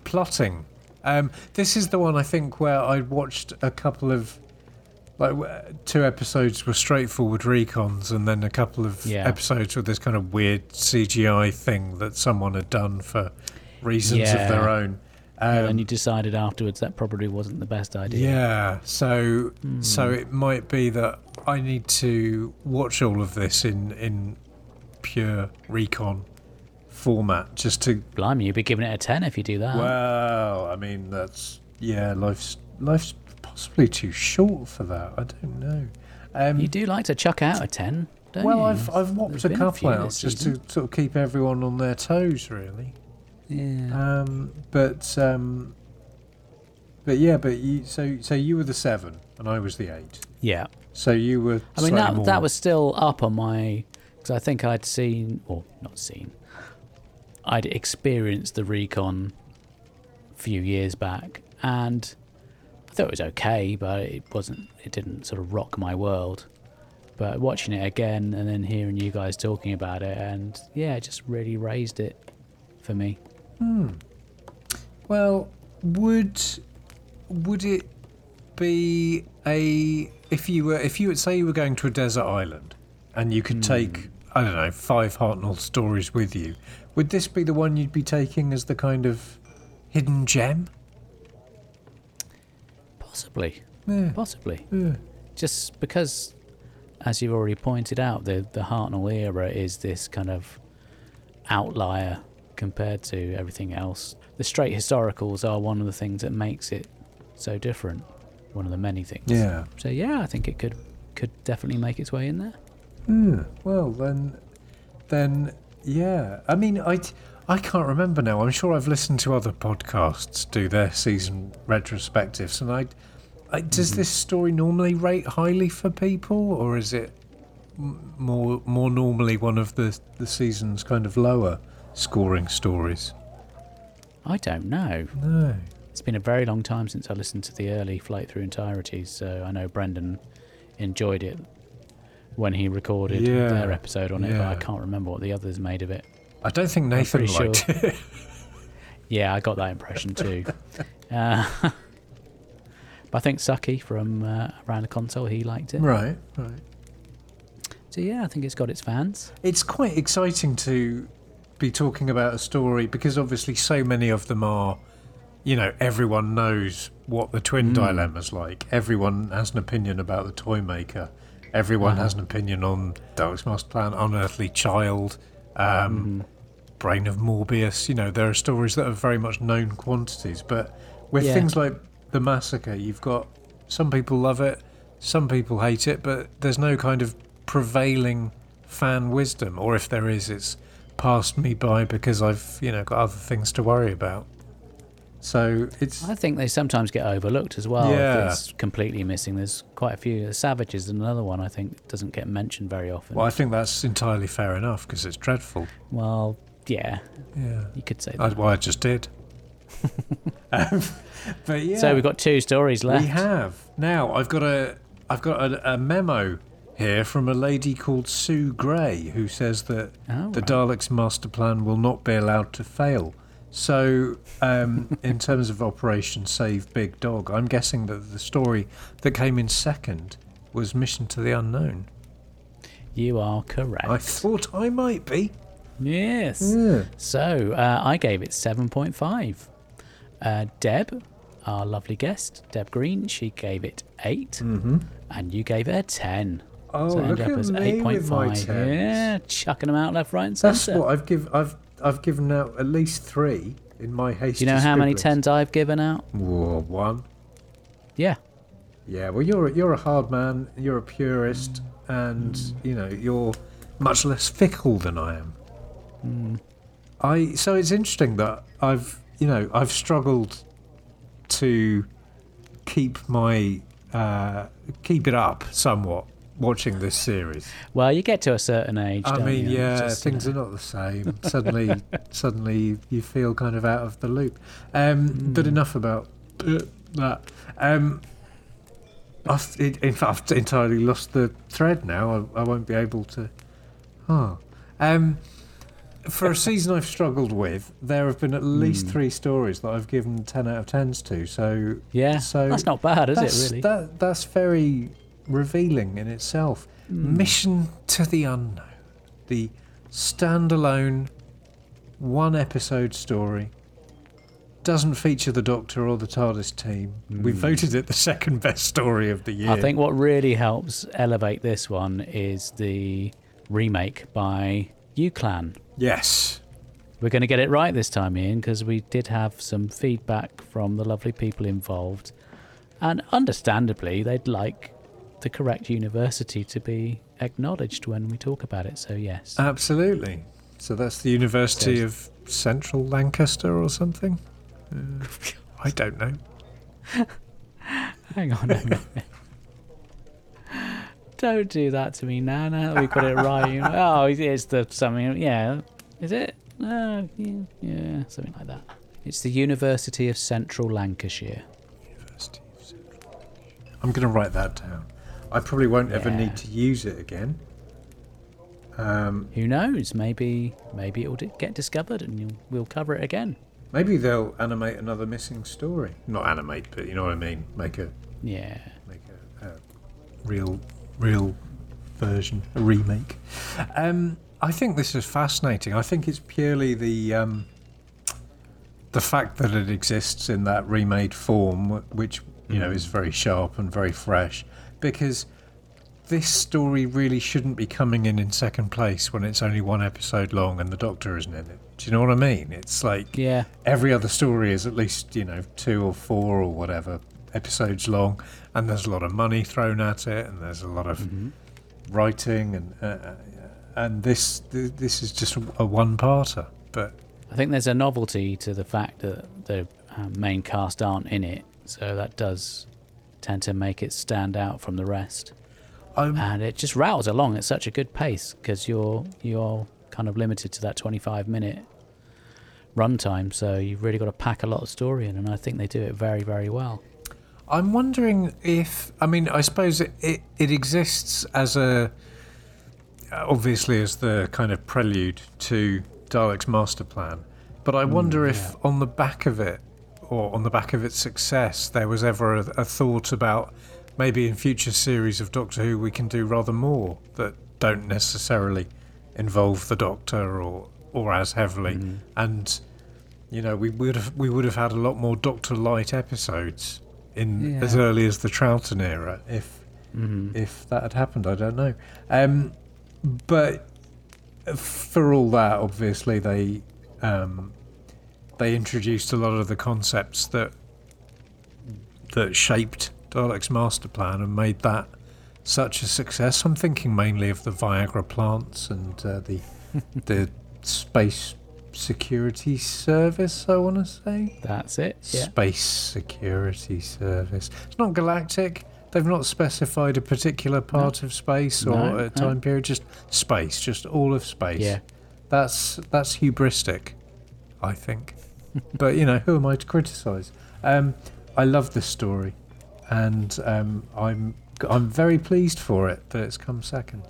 plotting. Um, this is the one I think where I watched a couple of like two episodes were straightforward recons, and then a couple of Yeah. episodes with this kind of weird CGI thing that someone had done for reasons Yeah. of their own. And Um, then you decided afterwards that probably wasn't the best idea. yeah, so so Hmm. it might be that I need to watch all of this in in pure recon format just to. Blimey, you'd be giving it a 10 if you do that. Well, I mean that's yeah, life's life's possibly too short for that. I don't know. Um, you do like to chuck out a 10, don't you? well, you? I've I've whopped There's a couple few out just season. to sort of keep everyone on their toes, really. Yeah. Um, but um, but yeah, but you so so you were the seven and I was the eight. yeah. So you were. I mean, that, more- that was still up on my. Because I think I'd seen, or not seen, I'd experienced the recon a few years back, and I thought it was okay, but it wasn't, it didn't sort of rock my world. But watching it again and then hearing you guys talking about it, and yeah, it just really raised it for me. Hmm. Well, would would it be a if you were if you would say you were going to a desert island and you could hmm. take I don't know five Hartnell stories with you, would this be the one you'd be taking as the kind of hidden gem? Possibly. Yeah. Possibly. Yeah. just because, as you've already pointed out, the the Hartnell era is this kind of outlier compared to everything else. The straight historicals are one of the things that makes it so different. One of the many things. Yeah. So yeah, I think it could could definitely make its way in there. Hmm. Well, then, then, yeah. I mean, I, I can't remember now. I'm sure I've listened to other podcasts do their season retrospectives, and I, I does this story normally rate highly for people, or is it more more normally one of the the season's kind of lower scoring stories? I don't know. No. It's been a very long time since I listened to the early flight through entireties, so I know Brendan enjoyed it when he recorded Yeah, their episode on it, but I can't remember what the others made of it. I don't think Nathan liked it. (laughs) Yeah, I got that impression too. (laughs) uh, (laughs) but I think Sucky from uh, Around the Console, he liked it. right. Right. So yeah, I think it's got its fans. It's quite exciting to be talking about a story because obviously so many of them are, you know, everyone knows what the twin mm. dilemma's like. Everyone has an opinion about the toy maker. Everyone uh-huh. has an opinion on Daleks' Master Plan, Unearthly Child, um, mm-hmm. Brain of Morbius. You know, there are stories that are very much known quantities, but with Yeah. things like the massacre, you've got some people love it, some people hate it, but there's no kind of prevailing fan wisdom, or if there is, it's passed me by because I've you know got other things to worry about. So it's I think they sometimes get overlooked as well. Yeah. If it's completely missing. There's quite a few. Savage is another one I think doesn't get mentioned very often. well, I think that's entirely fair enough because it's dreadful. Well, yeah, Yeah, you could say I, that. well, I just did. (laughs) um, but yeah, So we've got two stories left. We have now. I've got a I've got a, a memo here from a lady called Sue Gray who says that Oh, the right. Daleks' master plan will not be allowed to fail. So, um, (laughs) in terms of Operation Save Big Dog, I'm guessing that the story that came in second was Mission to the Unknown. You are correct. I thought I might be. Yes. So uh, I gave it 7.5. Uh, Deb, our lovely guest, Deb Green, she gave it 8. Mm-hmm. And you gave it a 10. Oh, so it look at as me with my 8.5. 10s. Yeah, chucking them out left, right, and That's centre. That's what I've give. I've I've given out at least three in my haste. Do you know how many 10s I've given out? Whoa, one. Yeah. Yeah, well, you're you're a hard man. You're a purist, and you know you're much less fickle than I am. I so it's interesting that I've you know I've struggled to keep my uh, keep it up somewhat watching this series. Well, you get to a certain age. I don't mean, you? yeah, Just, you things know. are not the same. suddenly, (laughs) suddenly you feel kind of out of the loop. Um, But enough about uh, that. Um, I've, in fact, I've entirely lost the thread now. I, I won't be able to. Oh. Um, for a season I've struggled with, there have been at least three stories that I've given 10 out of 10s to. So Yeah, so that's not bad, is it, really? That, that's very revealing in itself. Hmm. Mission to the Unknown. The standalone one episode story. Doesn't feature the Doctor or the TARDIS team. We voted it the second best story of the year. Hmm. I think what really helps elevate this one is the remake by UClan. Yes. We're going to get it right this time, Ian, because we did have some feedback from the lovely people involved. And understandably, they'd like the correct university to be acknowledged when we talk about it. So, yes. Absolutely. So that's the University of Central Lancaster or something? Uh, I don't know. (laughs) Hang on a minute. Don't do that to me now. Now that we got it right. You know. Oh, it's the something. Yeah, is it? No, yeah, yeah, something like that. It's the University of Central Lancashire. University of Central I'm going to write that down. I probably won't ever Yeah. need to use it again. Um, Who knows? Maybe, maybe it'll get discovered, and you'll, we'll cover it again. maybe they'll animate another missing story. Not animate, but you know what I mean. Make a Yeah. make a, a real real version, a remake. Um, I think this is fascinating. I think it's purely the um, the fact that it exists in that remade form, which you know is very sharp and very fresh, because this story really shouldn't be coming in in second place when it's only one episode long and the Doctor isn't in it. Do you know what I mean? It's like Yeah. every other story is at least you know two or four or whatever episodes long, and there's a lot of money thrown at it, and there's a lot of writing, and uh, uh, and this this is just a one-parter. But I think there's a novelty to the fact that the uh, main cast aren't in it, so that does tend to make it stand out from the rest. I'm and it just rattles along at such a good pace because you're you're kind of limited to that 25 minute runtime, so you've really got to pack a lot of story in, and I think they do it very very well. I'm wondering if I mean I suppose it, it, it exists as a obviously as the kind of prelude to Dalek's master plan, but I hmm, wonder if on the back of it or on the back of its success there was ever a, a thought about maybe in future series of Doctor Who we can do rather more that don't necessarily involve the Doctor or or as heavily. And you know we would have we would have had a lot more Doctor Light episodes in Yeah. as early as the Troughton era if if that had happened I don't know. Um, but for all that obviously they um, they introduced a lot of the concepts that that shaped Dalek's master plan and made that such a success I'm thinking mainly of the Varga plants and uh, the (laughs) the space security service. I want to say That's it. Yeah. space security service. It's not galactic. They've not specified a particular part of space or No, a no. time period. Just space. Just all of space. Yeah. That's that's hubristic, I think. (laughs) but you know, who am I to criticise? Um, I love this story, and um, I'm I'm very pleased for it that it's come second.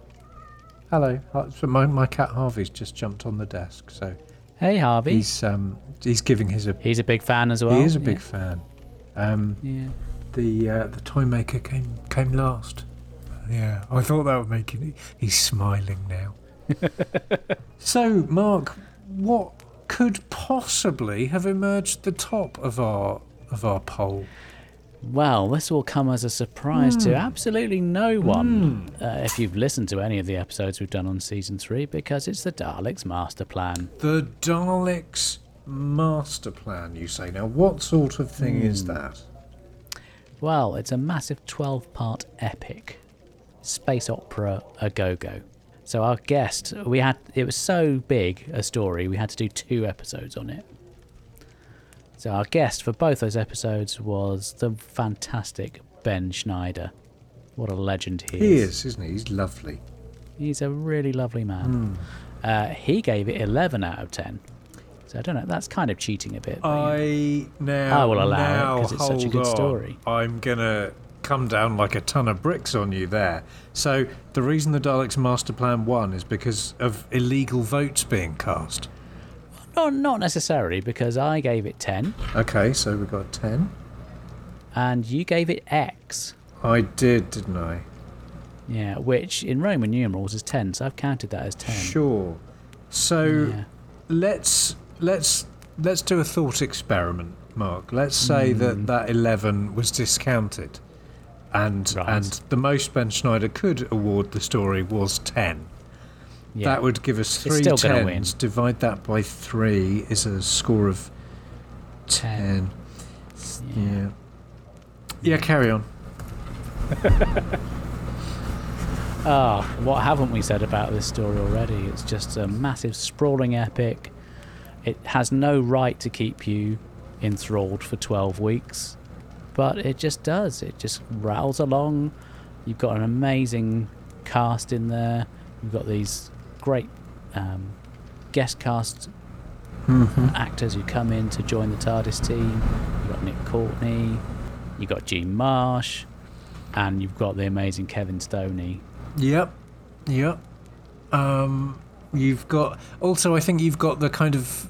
Hello, Uh, my my cat Harvey's just jumped on the desk, so Hey, Harvey. He's, he's um he's giving his op- a big fan as well. he is a big fan. Um, Yeah. the uh, the toy maker came came last. Yeah, I thought that would make him. He's smiling now. (laughs) so, Mark, what could possibly have emerged the top of our of our poll? Well, this will come as a surprise to hmm. absolutely no one hmm. uh, if you've listened to any of the episodes we've done on season three, because it's the Daleks' master plan. The Daleks master plan. You say now. What sort of thing is hmm. that? Well, it's a massive 12 part epic space opera a go go. So, our guest, we had it was so big a story, we had to do two episodes on it. So, our guest for both those episodes was the fantastic Ben Schneider. What a legend he, He is, isn't he? He's lovely. He's a really lovely man. Uh, he gave it 11 out of 10. So, I don't know, that's kind of cheating a bit. but, you know. I now I will allow it because it's such a good on. story. I'm gonna come down like a ton of bricks on you there. So the reason the Daleks master plan won is because of illegal votes being cast. Not, not necessarily, because I gave it 10 Okay, so we got ten. and you gave it X. I did, didn't I? Yeah, which in Roman numerals is 10, so I've counted that as 10. Sure. So Yeah. let's let's let's do a thought experiment, Mark. Let's say Hmm. that that eleven was discounted, and Right. and the most Ben Schneider could award the story was ten. Yeah. That would give us three still gonna win. tens. Divide that by three is a score of 10. ten. Yeah. Yeah, carry on. (laughs) Ah, what haven't we said about this story already? It's just a massive, sprawling epic. It has no right to keep you enthralled for 12 weeks, but it just does. It just rattles along. You've got an amazing cast in there. You've got these great um, guest cast actors who come in to join the TARDIS team. You've got Nick Courtney, you've got Jean Marsh, and you've got the amazing Kevin Stoney. Yep. Yep. Um, you've got also. I think you've got the kind of.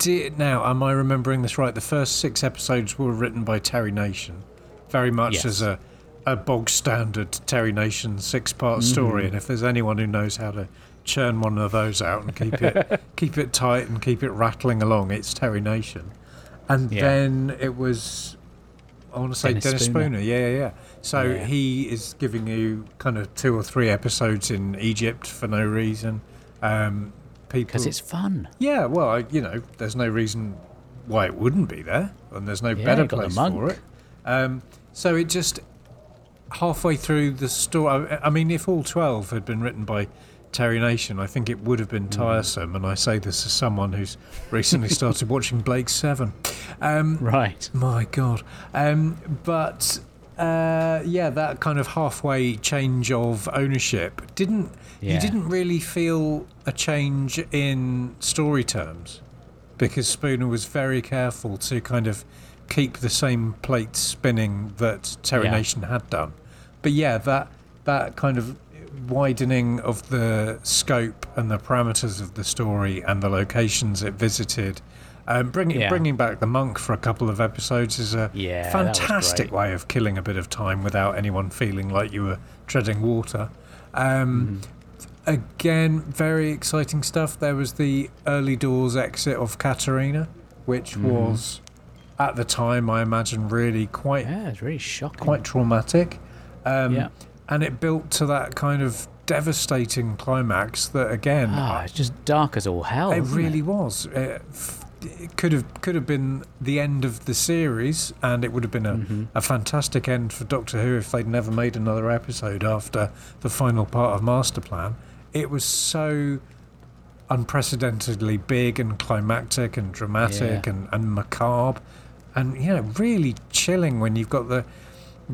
Di- now, am I remembering this right? The first six episodes were written by Terry Nation, very much Yes. as a a bog standard Terry Nation six part story. And if there's anyone who knows how to churn one of those out and keep it (laughs) keep it tight and keep it rattling along, it's Terry Nation. And Yeah. then it was I want to say Dennis Dennis, Spooner. Spooner. Yeah, yeah, yeah. So Yeah. he is giving you kind of two or three episodes in Egypt for no reason. Um, people, Because it's fun. yeah. Well, I, you know, there's no reason why it wouldn't be there, and there's no Yeah, better you got the place for it. Um, so it just halfway through the story. I I mean, if all twelve had been written by Terry Nation, I think it would have Mm. been tiresome. And I say this as someone who's recently started (laughs) watching Blake Seven. Um, Right. my God. Um, but uh, yeah, that kind of halfway change of ownership didn't. You didn't really feel a change in story terms because Spooner was very careful to kind of keep the same plate spinning that Terry Yeah. Nation had done. But yeah, that that kind of widening of the scope and the parameters of the story and the locations it visited. Um, bringing Yeah. bringing back the monk for a couple of episodes is a Yeah, fantastic way of killing a bit of time without anyone feeling like you were treading water. Um, Mm-hmm. Again, very exciting stuff. There was the early doors exit of Katerina, which Mm-hmm. was at the time, I imagine, really quite Yeah, it's really shocking. quite traumatic. Um, Yeah. And it built to that kind of devastating climax that, again, Ah, it's just dark as all hell. it really was. It, f- it could have could have been the end of the series, and it would have been a, Mm-hmm. a fantastic end for Doctor Who if they'd never made another episode after the final part of Master Plan. It was so unprecedentedly big and climactic and dramatic Yeah. and, and macabre, and you know, really chilling when you've got the,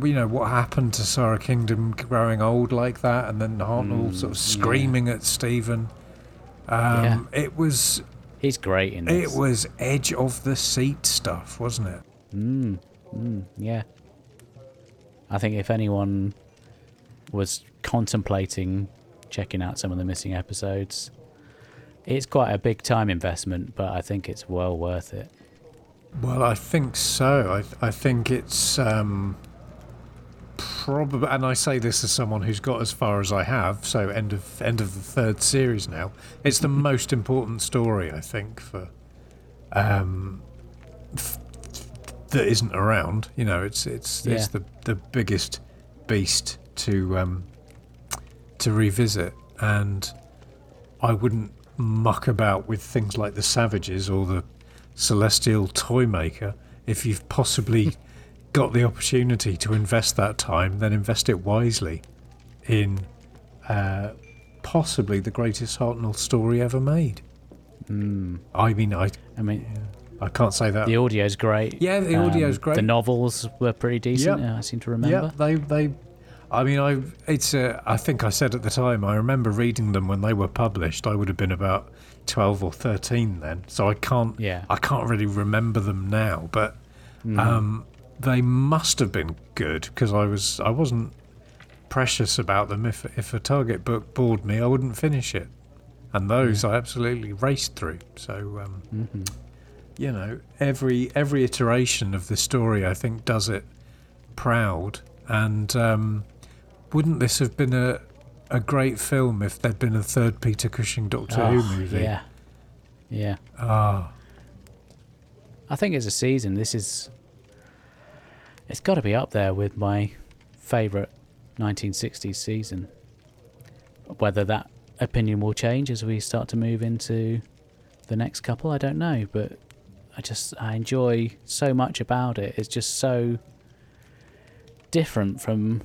you know, what happened to Sara Kingdom growing old like that, and then Hartnell sort of Mm, yeah. screaming at Stephen. Um, It was He's great in this. it was edge of the seat stuff, wasn't it? Mm, mm, yeah. I think if anyone was contemplating checking out some of the missing episodes, it's quite a big time investment, but I think it's well worth it. Well, I think so. I, I think it's um, probably, and I say this as someone who's got as far as I have. So end of end of the third series now. It's the most important story I think for um, f- that isn't around. You know, it's it's Yeah. it's the the biggest beast to um, to revisit, and I wouldn't muck about with things like the Savages or the Celestial Toy Maker. If you've possibly got the opportunity to invest that time, then invest it wisely in uh, possibly the greatest Hartnell story ever made. Mm. I mean, I I mean, I can't say that. the audio's great. Yeah, the audio audio's great. The novels were pretty decent, Yep. I seem to remember. Yeah, they they. I mean, I it's. Uh, I think I said at the time. I remember reading them when they were published. I would have been about twelve or thirteen then, so I can't. Yeah. I can't really remember them now, but Mhm. um, they must have been good because I was I wasn't precious about them. If if a target book bored me, I wouldn't finish it, and those I absolutely raced through. So. Um, Mhm. you know every every iteration of the story I think does it proud and um, wouldn't this have been a a great film if there'd been a third Peter Cushing Doctor Oh, Who movie Yeah. Yeah. ah I think as a season, this is. It's got to be up there with my favourite 1960s season. Whether that opinion will change as we start to move into the next couple, I don't know. But I just I enjoy so much about it. It's just so different from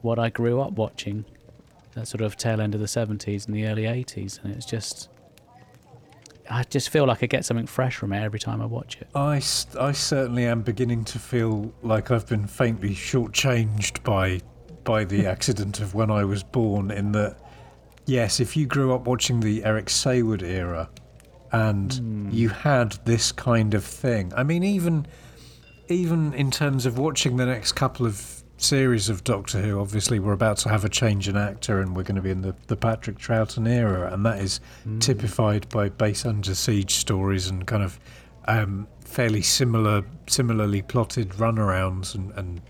what I grew up watching. That sort of tail end of the 70s and the early 80s, and it's just. I just feel like I get something fresh from it every time I watch it. I, I certainly am beginning to feel like I've been faintly shortchanged by by the (laughs) accident of when I was born. In that, yes, if you grew up watching the Eric Saward era, and hmm. you had this kind of thing. I mean, even even in terms of watching the next couple of series of Doctor Who, obviously we're about to have a change in actor, and we're going to be in the, the Patrick Troughton era, and that is typified by base under siege stories and kind of um, fairly similar, similarly plotted runarounds and, and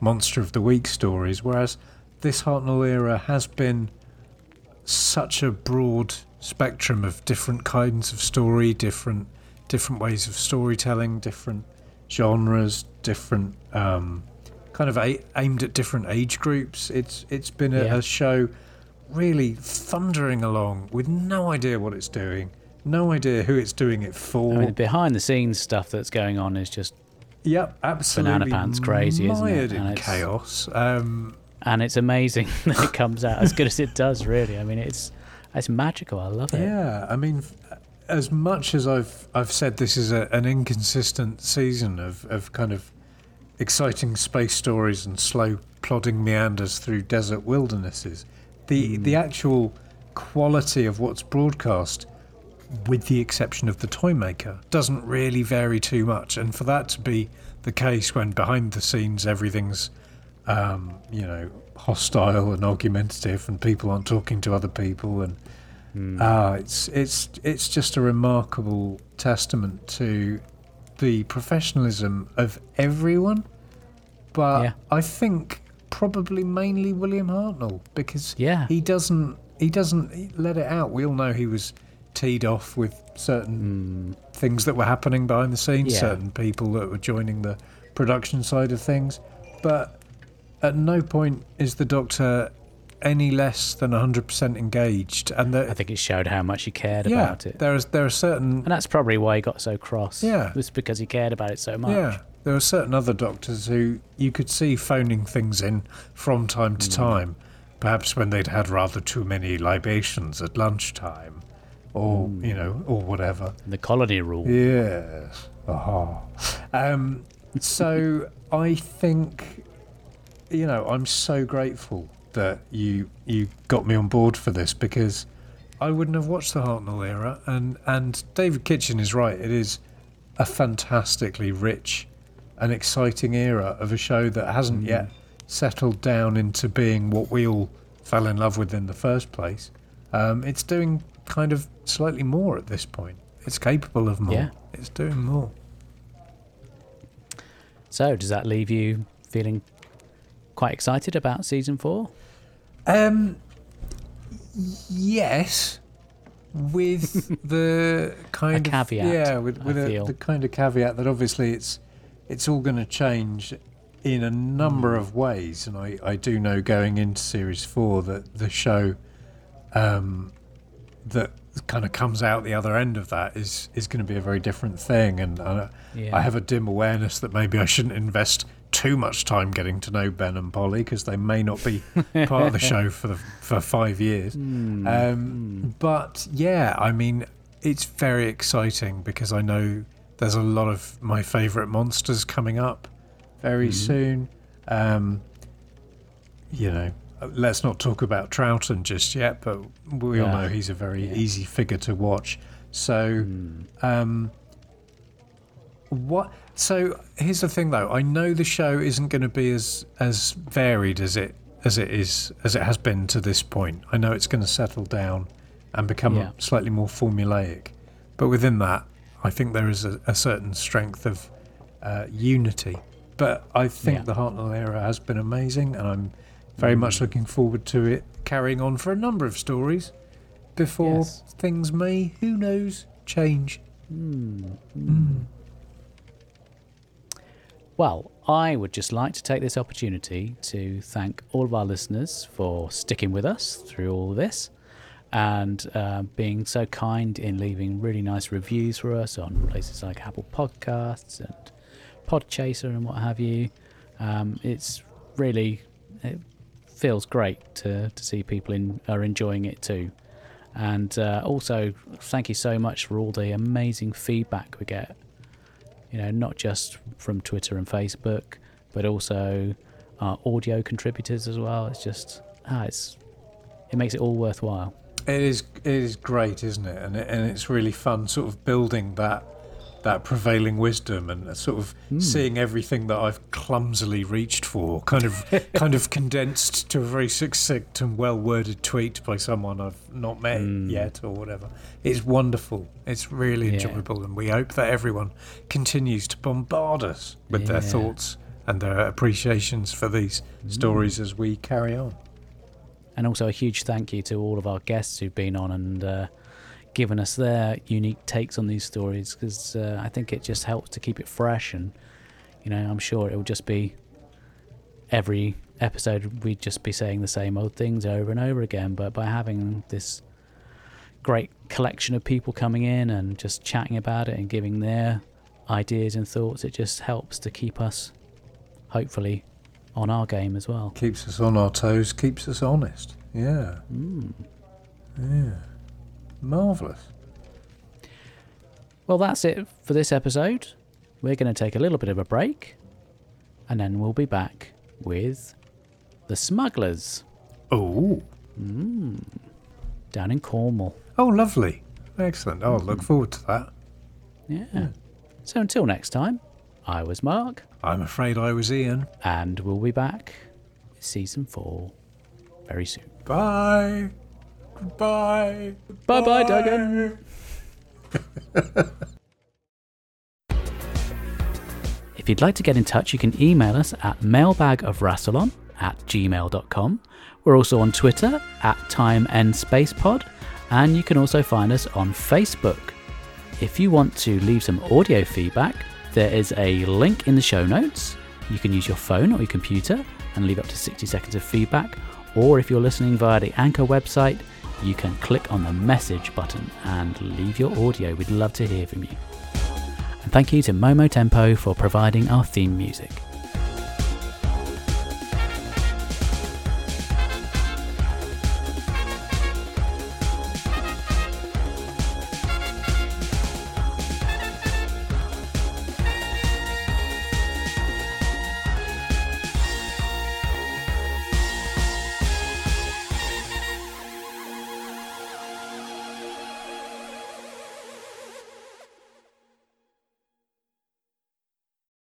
monster of the week stories. Whereas this Hartnell era has been such a broad spectrum of different kinds of story, different different ways of storytelling, different genres, different um, kind of a- aimed at different age groups. It's it's been a, Yeah. a show really thundering along with no idea what it's doing, no idea who it's doing it for. I mean, the behind the scenes stuff that's going on is just, yep, absolutely Banana Pants crazy, isn't it? in And it's- chaos. Um, and it's amazing (laughs) that it comes out as good as it does. Really, I mean, it's it's magical. I love it. Yeah, I mean, as much as I've I've said this is a, an inconsistent season of, of kind of exciting space stories and slow plodding meanders through desert wildernesses, the the actual quality of what's broadcast, with the exception of the toy maker, doesn't really vary too much. And for that to be the case when behind the scenes everything's um, you know hostile and argumentative and people aren't talking to other people and Ah, it's it's it's just a remarkable testament to the professionalism of everyone, but Yeah. I think probably mainly William Hartnell because Yeah. he doesn't he doesn't let it out. We all know he was teed off with certain hmm. things that were happening behind the scenes, Yeah. certain people that were joining the production side of things, but at no point is the Doctor any less than 100% engaged and the, I think it showed how much he cared yeah, about it, there is there are certain and that's probably why he got so cross. Yeah. it was because he cared about it so much. yeah there are certain other doctors who you could see phoning things in from time to time, perhaps when they'd had rather too many libations at lunchtime, or you know, or whatever. The colony rule. Yes. Aha. Um, so I think, you know, I'm so grateful that you you got me on board for this because I wouldn't have watched the Hartnell era, and and David Kitchen is right. It is a fantastically rich and exciting era of a show that hasn't yet settled down into being what we all fell in love with in the first place. Um, it's doing kind of slightly more at this point. It's capable of more. Yeah. It's doing more. So, does that leave you feeling quite excited about season four? Um, yes, with (laughs) the kind A of caveat, yeah, with, with a, the kind of caveat that obviously it's it's all going to change in a number Hmm. of ways, and I I do know going into series four that the show, um, that kind of comes out the other end of that is is going to be a very different thing, and Yeah. I have a dim awareness that maybe I shouldn't invest too much time getting to know Ben and Polly because they may not be (laughs) part of the show for the, for five years. Hmm. Um, but yeah, I mean, it's very exciting because I know there's a lot of my favourite monsters coming up very soon. Um, you know, let's not talk about Troughton just yet, but we all Yeah. know he's a very easy figure to watch. So, um, what? So here's the thing, though. I know the show isn't going to be as as varied as it as it is as it has been to this point. I know it's going to settle down and become Yeah. slightly more formulaic, but within that, I think there is a, a certain strength of uh, unity. But I think Yeah. the Hartnell era has been amazing, and I'm very much mm. looking forward to it carrying on for a number of stories before Yes. things may, who knows, change. Hmm. Hmm. Hmm. Well, I would just like to take this opportunity to thank all of our listeners for sticking with us through all this and uh, being so kind in leaving really nice reviews for us on places like Apple Podcasts and Podchaser and what have you. Um, it's really, it feels great to, to see people in, are enjoying it too. And uh, also, thank you so much for all the amazing feedback we get you know, not just from Twitter and Facebook, but also our audio contributors as well. It's just, ah, it's, it makes it all worthwhile. It is it is great, isn't it? And it, and it's really fun, sort of building that that prevailing wisdom and sort of hmm. seeing everything that I've clumsily reached for, kind of (laughs) kind of condensed to a very succinct and well worded tweet by someone I've not met hmm. yet or whatever. It's wonderful. It's really Yeah. enjoyable, and we hope that everyone continues to bombard us with their thoughts and their appreciations for these hmm. stories as we carry on. And also a huge thank you to all of our guests who've been on and uh, given us their unique takes on these stories because uh, I think it just helps to keep it fresh. And, you know, I'm sure it will just be every episode, we'd just be saying the same old things over and over again. But by having this great collection of people coming in and just chatting about it and giving their ideas and thoughts, it just helps to keep us, hopefully, on our game as well. Keeps us on our toes, keeps us honest. Yeah. Yeah. Marvellous. Well, that's it for this episode. We're going to take a little bit of a break and then we'll be back with The Smugglers Oh. down in Cornwall. Oh, lovely. Excellent. I'll look mm. forward to that. Yeah. Hmm. So until next time, I was Mark I'm afraid I was Ian. and we'll be back with season four very soon. Bye. Goodbye. Bye bye, Duggan. If you'd like to get in touch, you can email us at mailbagofrassilon at gmail.com. We're also on Twitter at Time and Space Pod, and you can also find us on Facebook. If you want to leave some audio feedback, there is a link in the show notes. You can use your phone or your computer and leave up to 60 seconds of feedback, or if you're listening via the Anchor website, you can click on the message button and leave your audio. We'd love to hear from you. And thank you to Momo Tempo for providing our theme music.